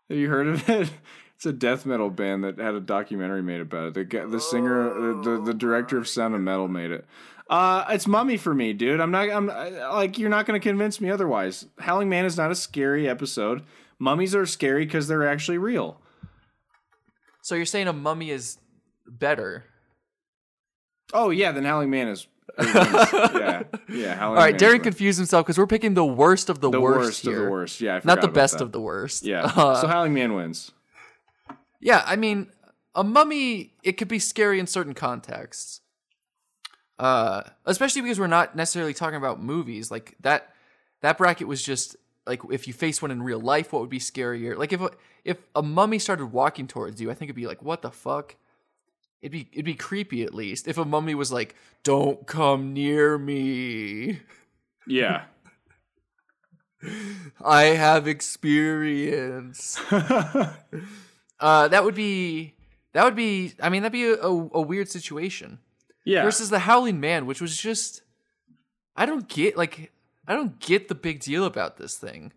Have you heard of it? It's a death metal band that had a documentary made about it. The the singer, the the director of Sound of Metal made it. Uh, it's Mummy for me, dude. I'm not. I'm like you're not going to convince me otherwise. Howling Man is not a scary episode. Mummies are scary because they're actually real. So you're saying a mummy is better? Oh yeah, then Howling Man is. yeah, yeah. Howling All right, Man Darren confused himself because we're picking the worst of the, the worst, worst, here, of the worst. Yeah, I not the about best that. of the worst. Yeah. Uh, so Howling Man wins. Yeah, I mean, a mummy it could be scary in certain contexts. Uh, especially because we're not necessarily talking about movies. Like that that bracket was just like if you face one in real life, what would be scarier? Like if a, if a mummy started walking towards you, I think it'd be like, what the fuck? It'd be it'd be creepy at least. If a mummy was like, "Don't come near me. Yeah. I have experience." Uh, that would be that would be. I mean, that'd be a, a, a weird situation. yeah. versus the Howling Man, which was just I don't get like I don't get the big deal about this thing.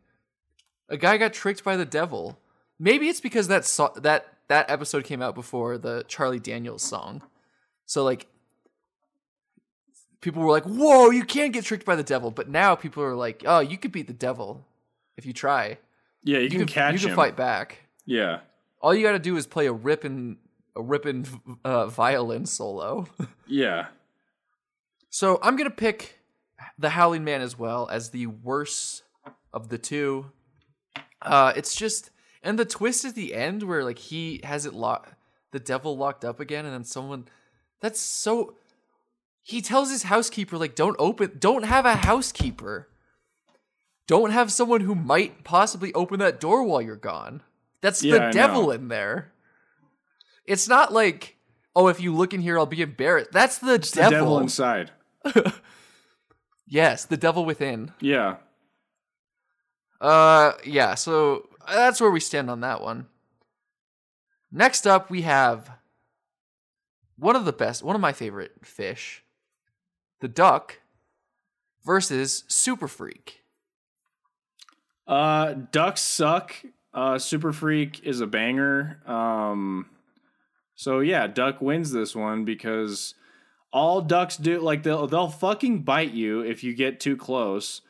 A guy got tricked by the devil. Maybe it's because that so- that that episode came out before the Charlie Daniels song. So like people were like, "Whoa, you can't get tricked by the devil." But now people are like, "Oh, you could beat the devil if you try. yeah, you, You can, can catch you can him. fight back. Yeah. All you got to do is play a ripping a ripping uh, violin solo." Yeah. So I'm gonna pick the Howling Man as well as the worst of the two. Uh, it's just and the twist at the end where like he has it locked, the devil locked up again, and then someone. That's so. He tells his housekeeper like, "Don't open, don't have a housekeeper. Don't have someone who might possibly open that door while you're gone. That's Yeah, the I devil know. in there. It's not like." Oh, if you look in here, I'll be embarrassed. That's the The devil. devil inside. Yes, the devil within. Yeah. Uh, yeah. So that's where we stand on that one. Next up, we have one of the best, one of my favorite fish, the duck, versus Super Freak. Uh, ducks suck. Uh, Super Freak is a banger. Um, so yeah, duck wins this one because all ducks do like they'll they'll fucking bite you if you get too close.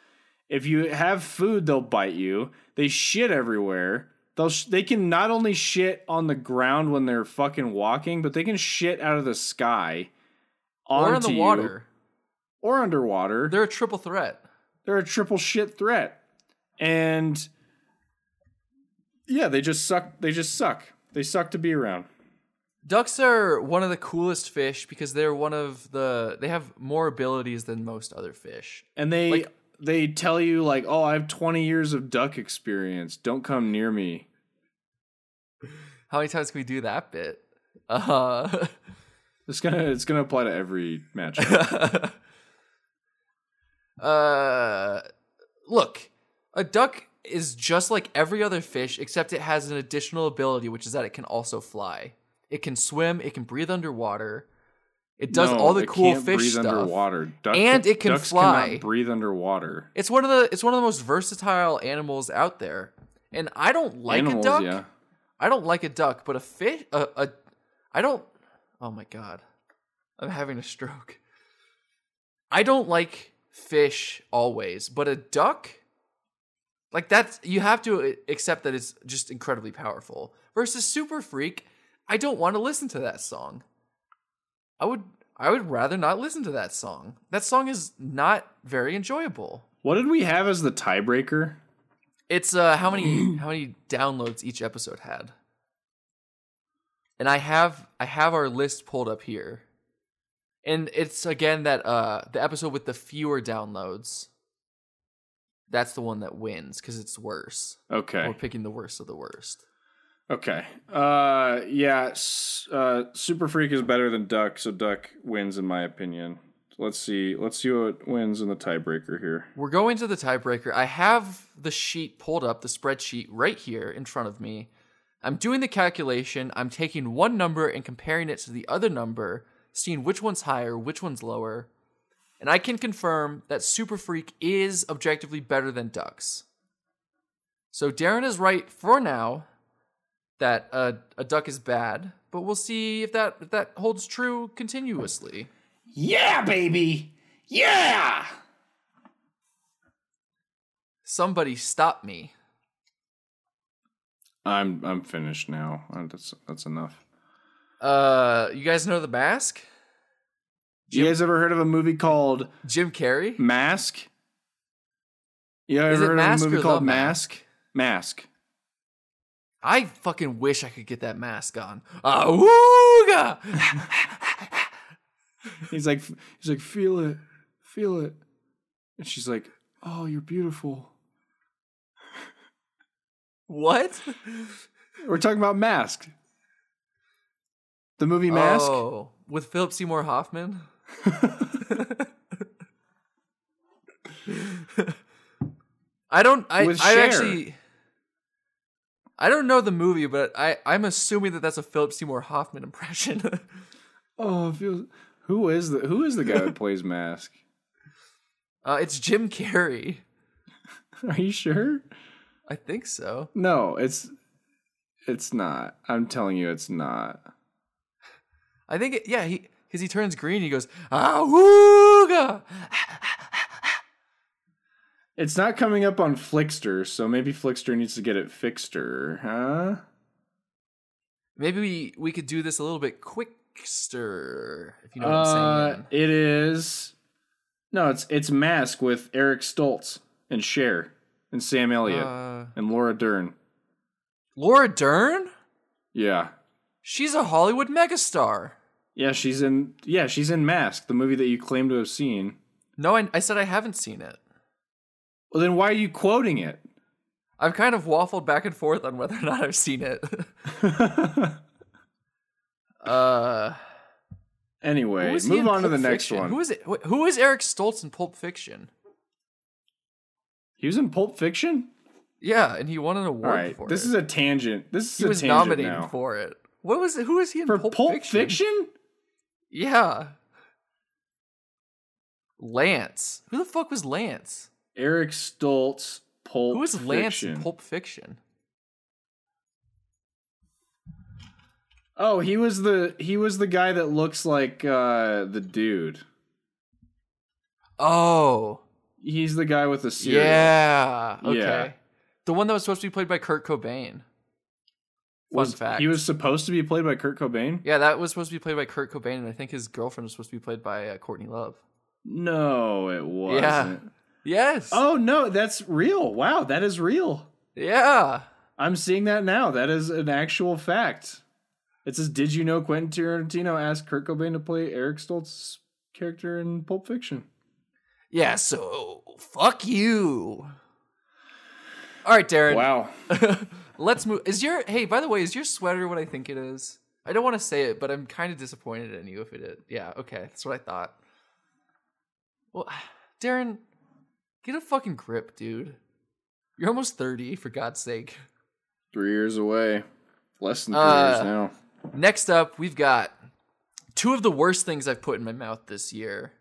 If you have food, they'll bite you. They shit everywhere. They'll sh- they can not only shit on the ground when they're fucking walking, but they can shit out of the sky Or in the you, water. or underwater. They're a triple threat. They're a triple shit threat. And yeah, they just suck. They just suck. They suck to be around. Ducks are one of the coolest fish because they're one of the they have more abilities than most other fish. And they Like- they tell you like, "Oh, I have 20 years of duck experience. Don't come near me." How many times can we do that bit? Uh It's going to it's going to apply to every match. uh look, a duck is just like every other fish except it has an additional ability which is that it can also fly. It can swim, it can breathe underwater. It does No, all the cool fish breathe stuff. underwater. Duck, And it can ducks fly. Cannot breathe underwater. It's one of the it's one of the most versatile animals out there. And I don't like Animals, a duck. yeah. I don't like a duck, but a fish a, a I don't Oh my god. I'm having a stroke. I don't like fish always, but a duck like that's you have to accept that it's just incredibly powerful. Versus Super Freak, I don't want to listen to that song. I would I would rather not listen to that song. That song is not very enjoyable. What did we have as the tiebreaker? It's uh how many how many downloads each episode had. And I have I have our list pulled up here. And it's again that uh the episode with the fewer downloads. That's the one that wins because it's worse. Okay. We're picking the worst of the worst. Okay. Uh yeah, uh Super Freak is better than Duck, so Duck wins in my opinion. Let's see. Let's see what wins in the tiebreaker here. We're going to the tiebreaker. I have the sheet pulled up, the spreadsheet right here in front of me. I'm doing the calculation. I'm taking one number and comparing it to the other number, seeing which one's higher, which one's lower. And I can confirm that Super Freak is objectively better than Ducks. So Darren is right for now that a, a duck is bad, but we'll see if that if that holds true continuously. Yeah, baby. Yeah. Somebody stop me. I'm I'm finished now. Uh, That's that's enough. Uh, you guys know the mask? You guys ever heard of a movie called Jim Carrey? Mask? You ever Is heard of a movie called Mask? Mask? Mask. I fucking wish I could get that mask on. Awooga! He's like he's like feel it, feel it, and she's like, oh, you're beautiful. what? We're talking about Mask. The movie Mask. Oh, with Philip Seymour Hoffman? I don't. I. I actually. I don't know the movie, but I. I'm assuming that that's a Philip Seymour Hoffman impression. Oh, feels. Who is the Who is the guy that plays Mask? uh, it's Jim Carrey. Are you sure? I think so. No, it's it's not. I'm telling you, it's not. I think. It, yeah. He because he turns green. He goes awooga. It's not coming up on Flixster, so maybe Flixster needs to get it fixed, huh? Maybe we we could do this a little bit quickster, if you know what I'm Uh, saying. it is. No, it's it's Mask with Eric Stoltz and Cher and Sam Elliott Uh, and Laura Dern. Laura Dern? Yeah, She's a Hollywood megastar. yeah, she's in. Yeah, she's in Mask, the movie that you claim to have seen. No, I, I said I haven't seen it. Well, then why are you quoting it? I've kind of waffled back and forth on whether or not I've seen it. uh, anyway, who is he move on to the next Fiction? one. Who is it? wh- Who is Eric Stoltz in Pulp Fiction? he was in Pulp Fiction. Yeah, and he won an award right, for this it. is a tangent. This is a tangent. he was nominated now. for it. What was it? Who is he in for Pulp, Pulp Fiction? Fiction? Yeah. Lance. Who the fuck was Lance? Eric Stoltz. Pulp. Who was Lance Fiction. in Pulp Fiction? Oh, he was the he was the guy that looks like uh the dude. Oh, He's the guy with the cereal. yeah. Okay. Yeah. The one that was supposed to be played by Kurt Cobain. Fun Was, fact. He was supposed to be played by Kurt Cobain? Yeah, that was supposed to be played by Kurt Cobain, and I think his girlfriend was supposed to be played by uh, Courtney Love. No, it wasn't. Yeah. Yes. Oh no, that's real. Wow, that is real. Yeah. I'm seeing that now. That is an actual fact. It says, "Did you know Quentin Tarantino asked Kurt Cobain to play Eric Stoltz's character in Pulp Fiction?" Yeah. So fuck you. All right, Darren. Wow. Let's move. Is your hey? By the way, is your sweater what I think it is? I don't want to say it, but I'm kind of disappointed in you if it is. Yeah. Okay, that's what I thought. Well, Darren, get a fucking grip, dude. You're almost thirty, for God's sake. Three years away. Less than three Uh, years now. Next up, we've got two of the worst things I've put in my mouth this year.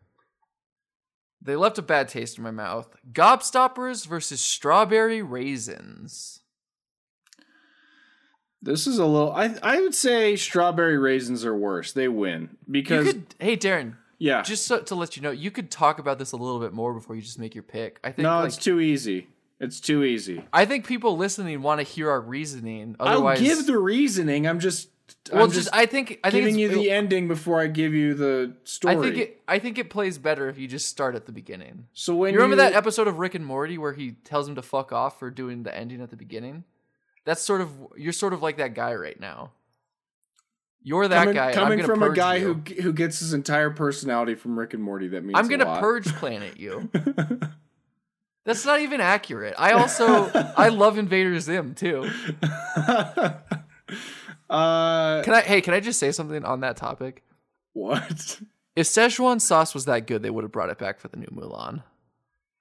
They left a bad taste in my mouth. Gobstoppers versus strawberry raisins. This is a little. I I would say strawberry raisins are worse. They win because could, hey Darren, yeah. just so, to let you know, you could talk about this a little bit more before you just make your pick. I think no, like, it's too easy. It's too easy. I think people listening want to hear our reasoning. Otherwise, I'll give the reasoning. I'm just. well, I'm just, just I think I think giving you the ending before I give you the story. I think it I think it plays better if you just start at the beginning. so when You remember that episode of Rick and Morty where he tells him to fuck off for doing the ending at the beginning? That's sort of you're sort of like that guy right now. You're that coming, guy. coming from a guy you. who who gets his entire personality from Rick and Morty. That means I'm gonna purge planet you. That's not even accurate. I also I love Invader Zim too. uh, Can I hey, can I just say something on that topic? what? If Szechuan sauce was that good, they would have brought it back for the new Mulan.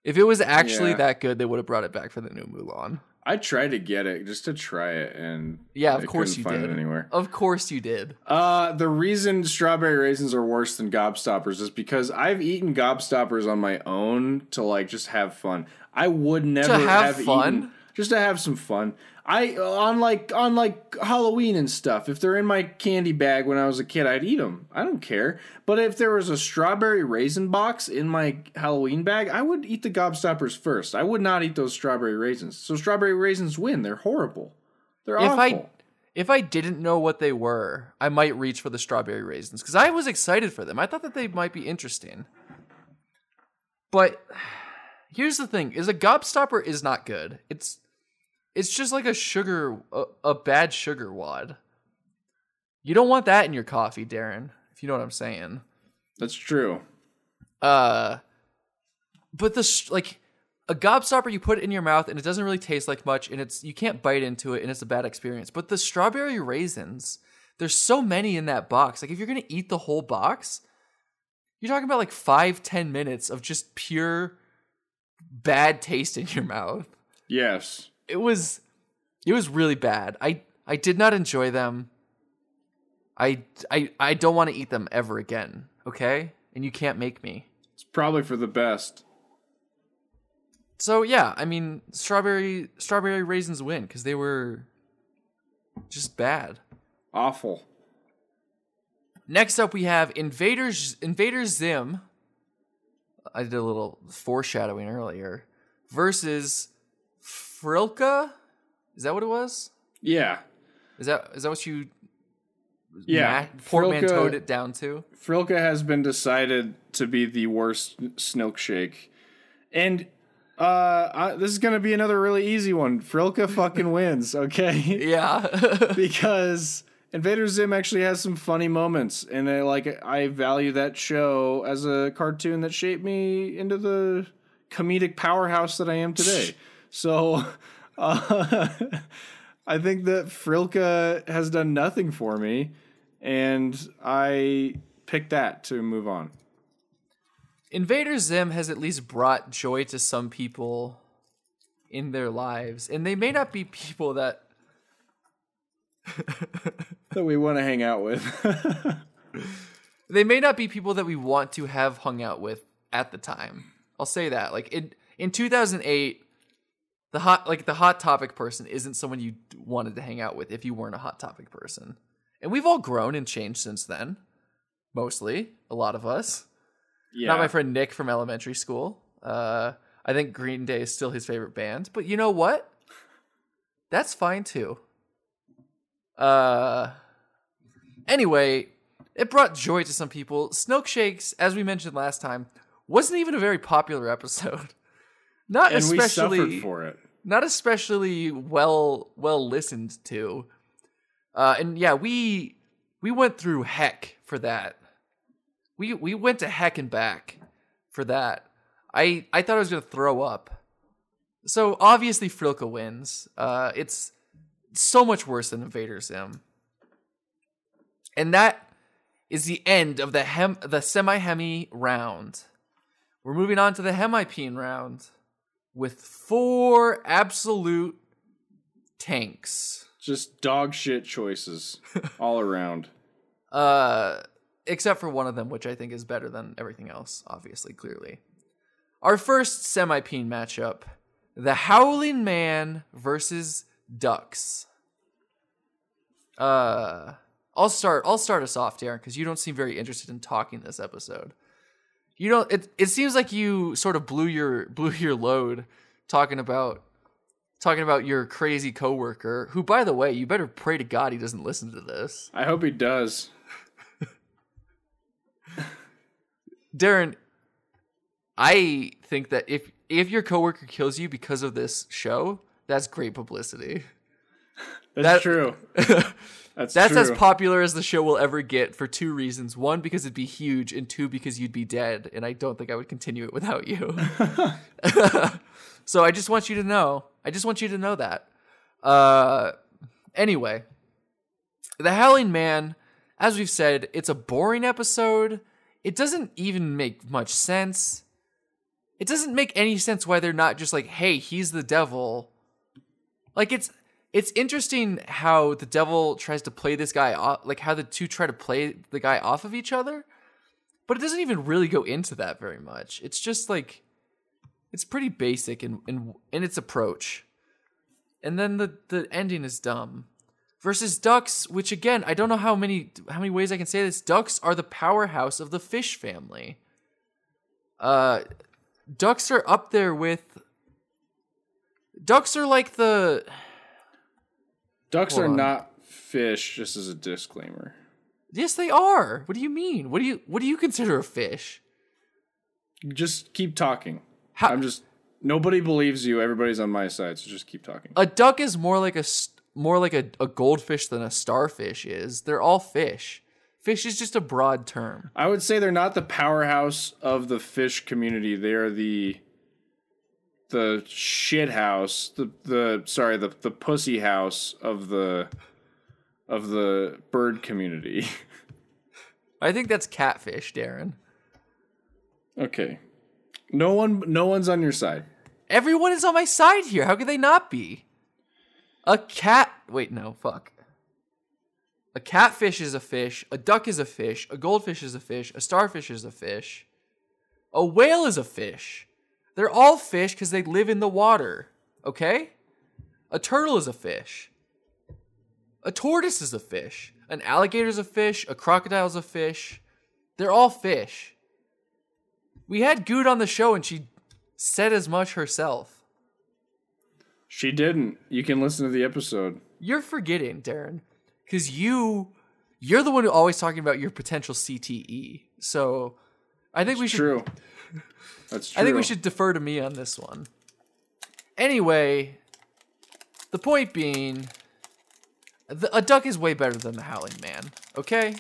If it was actually Yeah. that good, they would have brought it back for the new Mulan. I tried to get it just to try it, and Yeah, of I course you find did. it anywhere. Of course you did. Uh, the reason strawberry raisins are worse than gobstoppers is because I've eaten gobstoppers on my own to like just have fun. I would never have fun? eaten just to have some fun. I on like on like Halloween and stuff. If they're in my candy bag when I was a kid, I'd eat them. I don't care. But if there was a strawberry raisin box in my Halloween bag, I would eat the gobstoppers first. I would not eat those strawberry raisins. So strawberry raisins win. They're horrible. They're If awful. I if I didn't know what they were, I might reach for the strawberry raisins because I was excited for them. I thought that they might be interesting. But here's the thing: is a gobstopper is not good. It's it's just like a sugar a, a bad sugar wad. You don't want that in your coffee, Darren. If you know what I'm saying. That's true. Uh, but the sh- like a gobstopper, you put it in your mouth and it doesn't really taste like much, and it's you can't bite into it, and it's a bad experience. But the strawberry raisins, there's so many in that box. Like if you're gonna eat the whole box, you're talking about like five ten minutes of just pure bad taste in your mouth. Yes. It was, it was really bad. I I did not enjoy them. I I I don't want to eat them ever again. Okay, and you can't make me. It's probably for the best. So yeah, I mean, strawberry strawberry raisins win because they were just bad. Awful. Next up, we have Invaders Invader Zim. I did a little foreshadowing earlier. Versus Frilka. Is that what it was? Yeah. Is that is that what you Yeah. ma- portmanteaued it down to? Frilka has been decided to be the worst Snoke Shake. And uh, I, this is going to be another really easy one. Frilka fucking wins, okay? Yeah. because Invader Zim actually has some funny moments, and I like I value that show as a cartoon that shaped me into the comedic powerhouse that I am today. So, uh, I think that Frilka has done nothing for me, and I picked that to move on. Invader Zim has at least brought joy to some people in their lives, and they may not be people that That we want to hang out with. they may not be people that we want to have hung out with at the time. I'll say that. Like in in 2008, the hot like the hot topic person isn't someone you wanted to hang out with if you weren't a hot topic person. And we've all grown and changed since then. Mostly, a lot of us. yeah. Not my friend Nick from elementary school. Uh, I think Green Day is still his favorite band, but you know what? That's fine too. Uh, anyway, it brought joy to some people. Snoke Shakes, as we mentioned last time, wasn't even a very popular episode. Not and we especially suffered for it. not especially well well listened to. Uh, and yeah, we we went through heck for that. We we went to heck and back for that. I I thought I was gonna throw up. So obviously Frilka wins. Uh, it's so much worse than Invader Zim. And that is the end of the hem the semi hemi round. We're moving on to the hemipene round with four absolute tanks. Just dog shit choices all around. Uh except for one of them which I think is better than everything else, obviously, clearly. Our first semi-peen matchup, the Howling Man versus Ducks. Uh I'll start I'll start us off, Darren, because you don't seem very interested in talking this episode. You don't it it seems like you sort of blew your blew your load talking about talking about your crazy coworker, who by the way, you better pray to God he doesn't listen to this. I hope he does. Darren, I think that if if your coworker kills you because of this show, that's great publicity. That's That- true. That's, That's true. as popular as the show will ever get for two reasons. One, because it'd be huge, and two, because you'd be dead, and I don't think I would continue it without you. so I just want you to know. I just want you to know that. Uh anyway. The Howling Man, as we've said, it's a boring episode. It doesn't even make much sense. It doesn't make any sense why they're not just like, hey, he's the devil. Like it's it's interesting how the devil tries to play this guy off, like how the two try to play the guy off of each other, but it doesn't even really go into that very much. It's just like it's pretty basic in in, in its approach, and then the the ending is dumb. Versus ducks, which again I don't know how many how many ways I can say this. Ducks are the powerhouse of the fish family. Uh, ducks are up there with. Ducks are like the Ducks Hold are on. not fish, just as a disclaimer. Yes, they are. What do you mean? What do you what do you consider a fish? Just keep talking. How- I'm just nobody believes you. Everybody's on my side, so just keep talking. A duck is more like a more like a, a goldfish than a starfish is. They're all fish. Fish is just a broad term. I would say they're not the powerhouse of the fish community. They are the the shit house. The the sorry, the the pussy house of the of the bird community. I think that's catfish, Darren. okay. No one no one's on your side. Everyone is on my side here. How could they not be? A cat. Wait, no, fuck. A catfish is a fish. A duck is a fish. A goldfish is a fish. A starfish is a fish. A whale is a fish. They're all fish because they live in the water. Okay? A turtle is a fish. A tortoise is a fish. An alligator is a fish. A crocodile is a fish. They're all fish. We had Good on the show and she said as much herself. She didn't. You can listen to the episode. You're forgetting, Darren, because you you're the one who always talking about your potential CTE. So I think we should True. That's true. I think we should defer to me on this one. Anyway, the point being, the, a duck is way better than the howling man. Okay,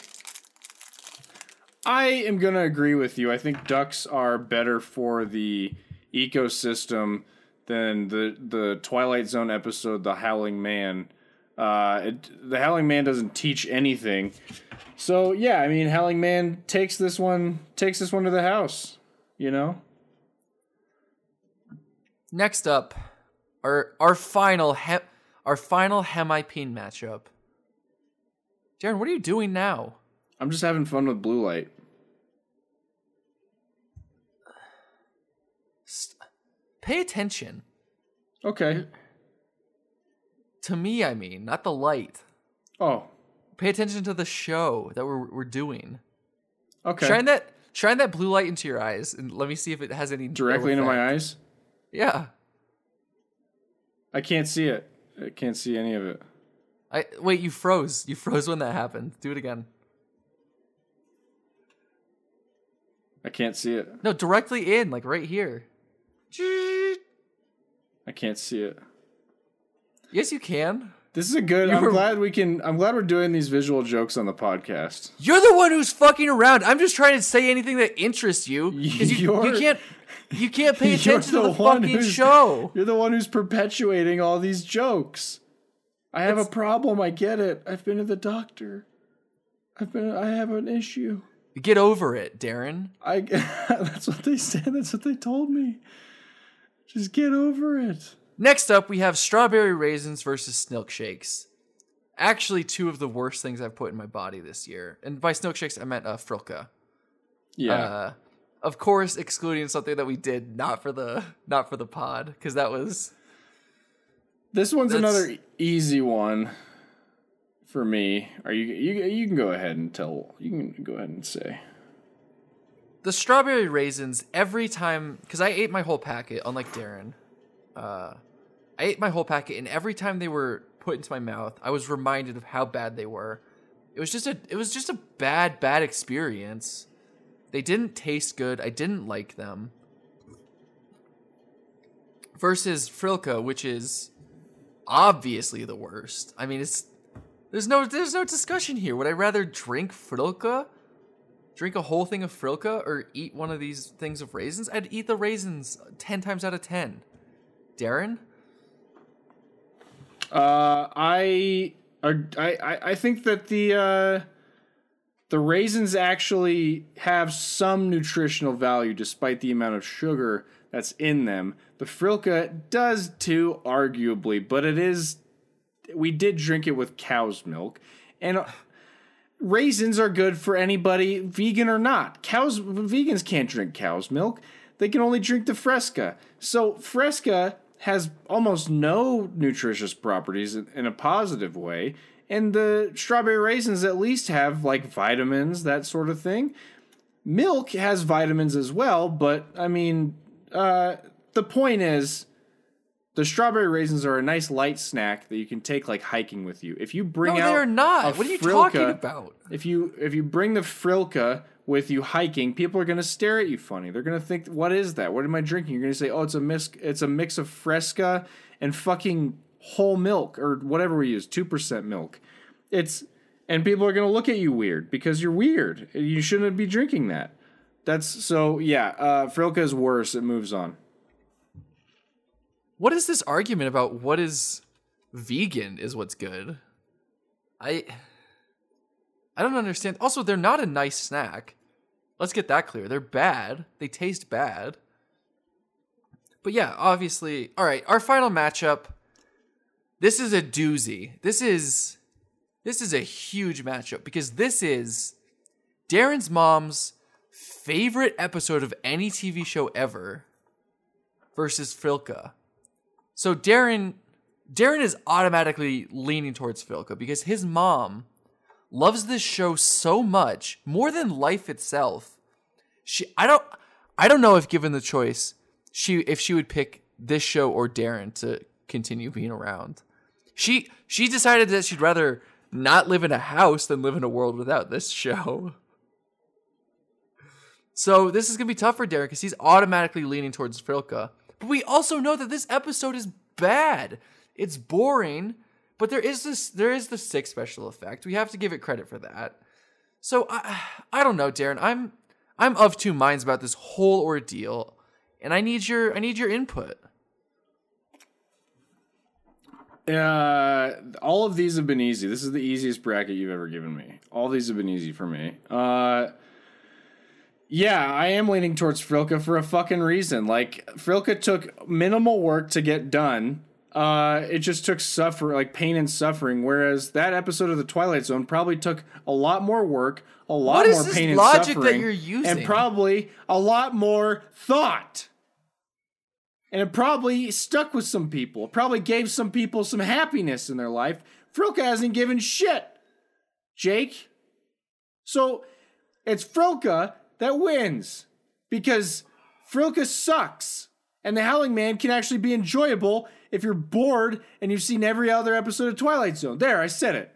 I am going to agree with you. I think ducks are better for the ecosystem than the the Twilight Zone episode, The Howling Man. Uh, it, the Howling Man doesn't teach anything. So yeah, I mean, Howling Man takes this one takes this one to the house. You know, next up, our our final hem, our final hemipene matchup. Darren, what are you doing now? I'm just having fun with blue light. Pay attention Okay. to me. I mean, not the light. Oh, Pay attention to the show that we're we're doing. okay. Shine that shine that blue light into your eyes and let me see if it has any Directly into my eyes. Yeah. I can't see it. I can't see any of it. I wait, you froze. You froze when that happened. Do it again. I can't see it. No, directly in, like right here. I can't see it. Yes, you can. This is a good. You I'm glad we can. I'm glad we're doing these visual jokes on the podcast. You're the one who's fucking around. I'm just trying to say anything that interests you. you, you can't you can't pay attention to the fucking show. You're the one who's perpetuating all these jokes. I have a problem. I get it. I've been to the doctor. I've been. I have an issue. Get over it, Darren. I. that's what they said. That's what they told me. Just get over it. Next up, we have strawberry raisins versus snilk shakes. Actually, two of the worst things I've put in my body this year. And by snilk shakes, I meant uh, Frilka. Yeah. Uh, of course, excluding something that we did not for the not for the pod because that was this one's another easy one for me. Are you? You. You can go ahead and tell. You can go ahead and say. the strawberry raisins. Every time, because I ate my whole packet, unlike Darren, uh, I ate my whole packet, and every time they were put into my mouth, I was reminded of how bad they were. It was just a it was just a bad bad experience. They didn't taste good. I didn't like them. Versus Frilka, which is obviously the worst. I mean, it's there's no there's no discussion here. Would I rather drink Frilka, drink a whole thing of Frilka, or eat one of these things of raisins? I'd eat the raisins ten times out of ten. Darren, Uh, I, I, I, think that the uh, the raisins actually have some nutritional value, despite the amount of sugar that's in them. The Frilka does too, arguably, but it is. We did drink it with cow's milk, and uh, raisins are good for anybody, vegan or not. Cows, vegans can't drink cow's milk; they can only drink the Fresca. So Fresca has almost no nutritious properties in, a positive way, and the strawberry raisins at least have like vitamins, that sort of thing. Milk has vitamins as well, but I mean, uh, the point is the strawberry raisins are a nice light snack that you can take like hiking with you. If you bring no, out they are not. What are you Frilka, talking about? If you if you bring the Frilka with you hiking, people are gonna stare at you funny. They're gonna think, "What is that? What am I drinking?" You're gonna say, "Oh, it's a mix. It's a mix of Fresca and fucking whole milk or whatever we use, two percent milk." It's and people are gonna look at you weird because you're weird. You shouldn't be drinking that. That's so yeah. Uh, Frilka is worse. It moves on. What is this argument about what is vegan is what's good? I I don't understand. Also, they're not a nice snack. Let's get that clear. They're bad. They taste bad. But yeah, obviously. All right, our final matchup. This is a doozy. This is this is a huge matchup because this is Darren's mom's favorite episode of any TV show ever versus Frilka. So Darren Darren is automatically leaning towards Frilka because his mom loves this show so much, more than life itself. She I don't I don't know if given the choice, she if she would pick this show or Darren to continue being around. She she decided that she'd rather not live in a house than live in a world without this show. So this is gonna be tough for Darren because he's automatically leaning towards Frilka. But we also know that this episode is bad. It's boring, but there is this there is the sick special effect. We have to give it credit for that. So I I don't know, Darren. I'm I'm of two minds about this whole ordeal, and I need your I need your input. Uh, all of these have been easy. This is the easiest bracket you've ever given me. All these have been easy for me. Uh, yeah, I am leaning towards Frilka for a fucking reason. Like Frilka took minimal work to get done. Uh, it just took suffer like pain and suffering. Whereas that episode of the Twilight Zone probably took a lot more work, a lot more pain and suffering, and probably a lot more thought. And it probably stuck with some people. It probably gave some people some happiness in their life. Frilka hasn't given shit. Jake. So it's Frilka that wins because Frilka sucks. And the Howling Man can actually be enjoyable if you're bored and you've seen every other episode of Twilight Zone. There, I said it.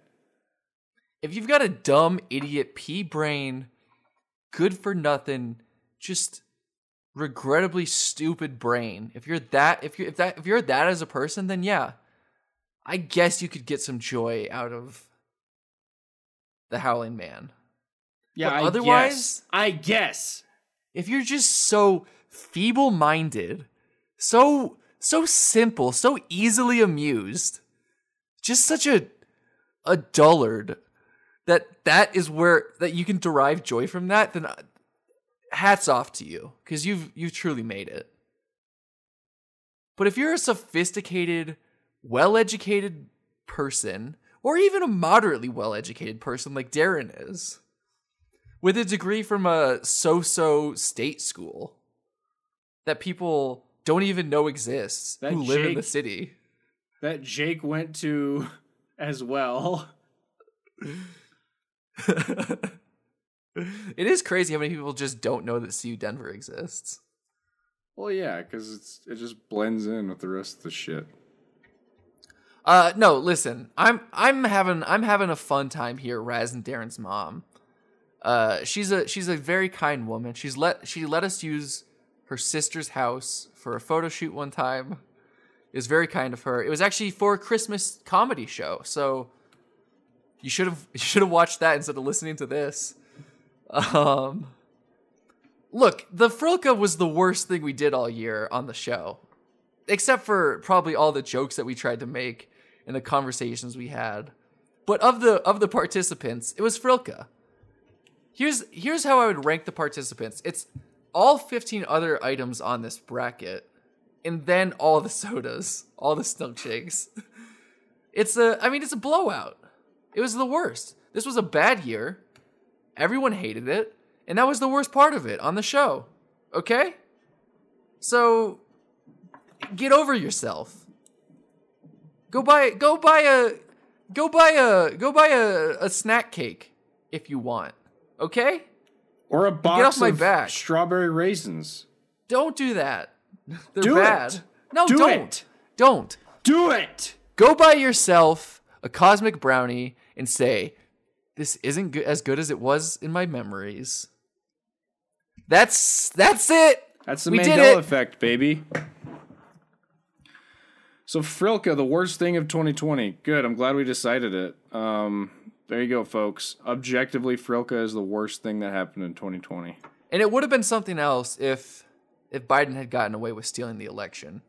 If you've got a dumb idiot pea brain, good for nothing, just regrettably stupid brain. If you're that if you if that if you're that as a person, then yeah. I guess you could get some joy out of the Howling Man. Yeah, But I otherwise- guess. I guess. If you're just so feeble-minded, so so simple, so easily amused, just such a a dullard that that is where that you can derive joy from that, then uh, hats off to you because you've you've truly made it. But if you're a sophisticated, well-educated person, or even a moderately well-educated person like Darren is, with a degree from a so-so state school that people don't even know exists That who live in the city. That Jake went to as well. it is crazy how many people just don't know that CU Denver exists. Well, yeah, because it's it just blends in with the rest of the shit. Uh no, listen. I'm I'm having I'm having a fun time here Raz and Darren's mom. Uh she's a she's a very kind woman. She's let she let us use her sister's house for a photo shoot one time. It was very kind of her. It was actually for a Christmas comedy show. So you should have you should have watched that instead of listening to this. Um Look, the Frilka was the worst thing we did all year on the show except for probably all the jokes that we tried to make and the conversations we had. But of the of the participants, it was Frilka. Here's here's how I would rank the participants. It's all 15 other items on this bracket and then all the sodas, all the milkshakes. It's a, I mean, it's a blowout. It was the worst. This was a bad year. Everyone hated it, and that was the worst part of it on the show. Okay? So get over yourself. Go buy go buy a go buy a go buy a, a snack cake if you want. Okay? Or a box Get off my of back. strawberry raisins. Don't do that. They're Do bad. it. No, Do don't. it. Don't. Do it. Go buy yourself a cosmic brownie and say, "This isn't good, as good as it was in my memories." That's that's it. That's the We Mandela effect, baby. So Frilka, the worst thing of 2020. Good. I'm glad we decided it. Um, there you go, folks. Objectively, Frilka is the worst thing that happened in 2020. And it would have been something else if if Biden had gotten away with stealing the election.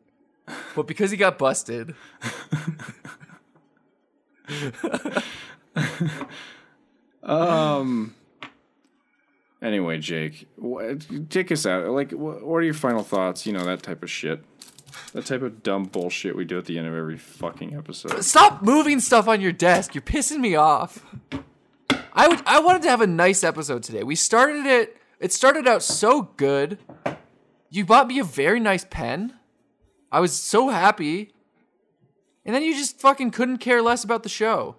But because he got busted, Um. Anyway, Jake, take us out. Like, what are your final thoughts? You know that type of shit. That type of dumb bullshit we do at the end of every fucking episode. stop moving stuff on your desk. You're pissing me off. I would I wanted to have a nice episode today. We started it it started out so good. You bought me a very nice pen. I was so happy. And then you just fucking couldn't care less about the show.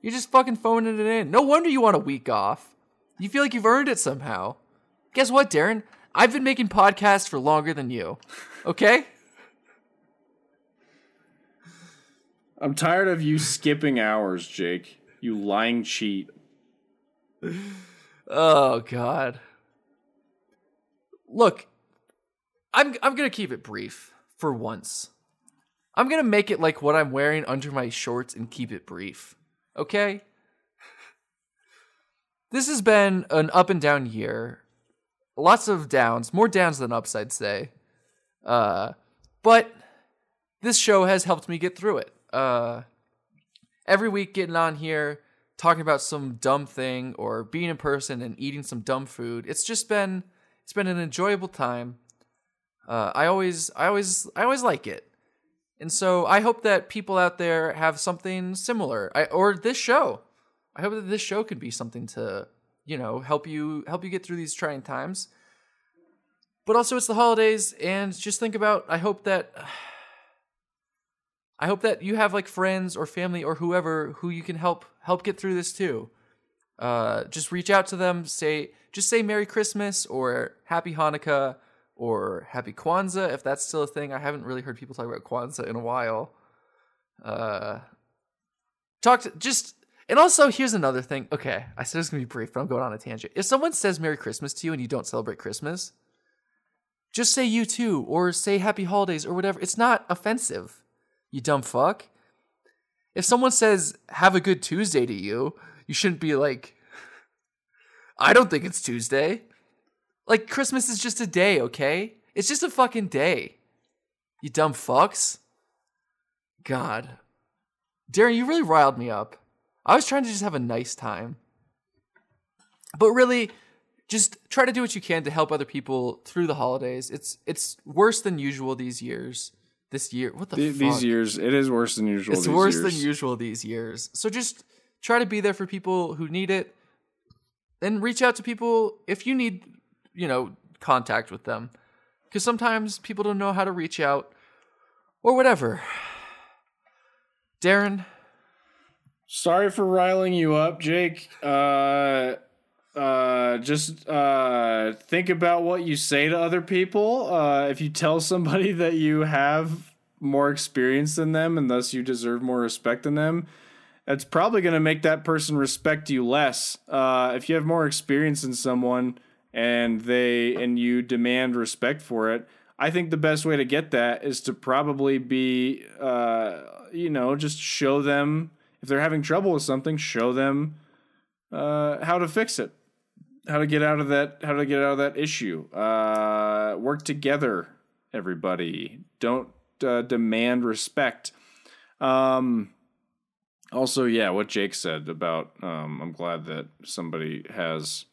You're just fucking phoning it in. No wonder you want a week off. You feel like you've earned it somehow. Guess what, Darren? I've been making podcasts for longer than you. Okay? I'm tired of you skipping hours, Jake. You lying cheat. Oh god. Look, I'm I'm going to keep it brief for once. I'm going to make it like what I'm wearing under my shorts and keep it brief. Okay? This has been an up and down year. Lots of downs, more downs than ups, I'd say. Uh, but this show has helped me get through it. Uh, every week getting on here, talking about some dumb thing or being in person and eating some dumb food. It's just been it's been an enjoyable time. Uh, I always I always I always like it. And so I hope that people out there have something similar. I, or this show. I hope that this show could be something to, you know, help you help you get through these trying times. But also it's the holidays and just think about I hope that I hope that you have like friends or family or whoever who you can help help get through this too. Uh, just reach out to them, say just say Merry Christmas or Happy Hanukkah or Happy Kwanzaa if that's still a thing. I haven't really heard people talk about Kwanzaa in a while. Uh, talk to just and also here's another thing. Okay, I said it's gonna be brief, but I'm going on a tangent. If someone says Merry Christmas to you and you don't celebrate Christmas, just say you too or say Happy Holidays or whatever. It's not offensive you dumb fuck. If someone says have a good Tuesday to you, you shouldn't be like I don't think it's Tuesday. Like Christmas is just a day, okay? It's just a fucking day. You dumb fucks. God. Darren, you really riled me up. I was trying to just have a nice time. But really, just try to do what you can to help other people through the holidays. It's it's worse than usual these years. This year, what the Th- fuck? These years, it is worse than usual. It's these worse years. than usual these years. So just try to be there for people who need it and reach out to people if you need, you know, contact with them. Because sometimes people don't know how to reach out or whatever. Darren, Sorry for riling you up, Jake. Uh, uh, just uh, think about what you say to other people. Uh, if you tell somebody that you have more experience than them and thus you deserve more respect than them, that's probably going to make that person respect you less. Uh, if you have more experience than someone and they and you demand respect for it, I think the best way to get that is to probably be, uh, you know, just show them if they're having trouble with something, show them uh, how to fix it, how to get out of that, how to get out of that issue. Uh, work together, everybody. Don't uh, demand respect. Um, also, yeah, what Jake said about, um, I'm glad that somebody has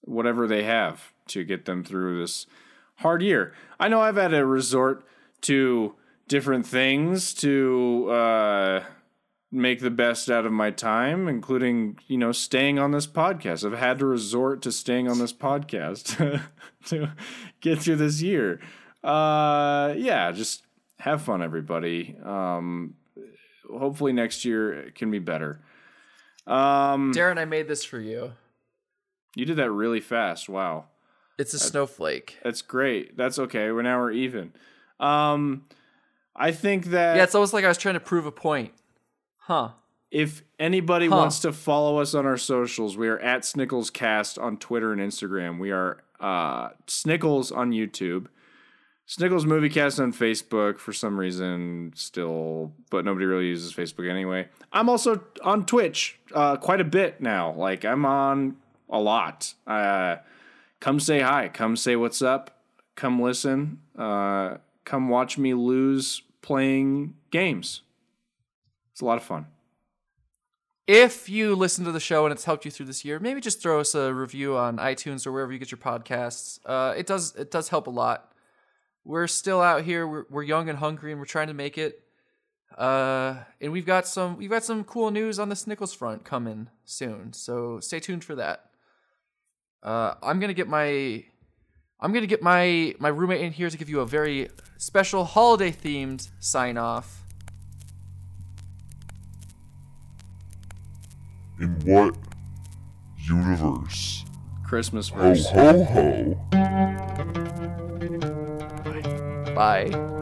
whatever they have to get them through this hard year. I know I've had to resort to different things to uh, make the best out of my time, including you know staying on this podcast. I've had to resort to staying on this podcast to get through this year. Uh, yeah, just have fun, everybody. Um, hopefully next year can be better. Um, Darren, I made this for you. You did that really fast. Wow. It's a snowflake. That's great. That's okay. We're now we're even. Um, I think that Yeah, it's almost like I was trying to prove a point. Huh. if anybody Huh. wants to follow us on our socials, we are at SnicklesCast on Twitter and Instagram. We are uh, Snickles on YouTube. Snickles Moviecast on Facebook for some reason still, but nobody really uses Facebook anyway. I'm also on Twitch uh, quite a bit now. Like I'm on a lot. Uh, come say hi. Come say what's up. Come listen. Uh, come watch me lose playing games. It's a lot of fun. If you listen to the show and it's helped you through this year, maybe just throw us a review on iTunes or wherever you get your podcasts. Uh, it does it does help a lot. We're still out here. We're, we're young and hungry, and we're trying to make it. Uh, and we've got some we've got some cool news on the Snickles front coming soon. So stay tuned for that. Uh, I'm gonna get my I'm gonna get my my roommate in here to give you a very special holiday themed sign off. In what universe? Christmas Ho verse. ho ho. Bye.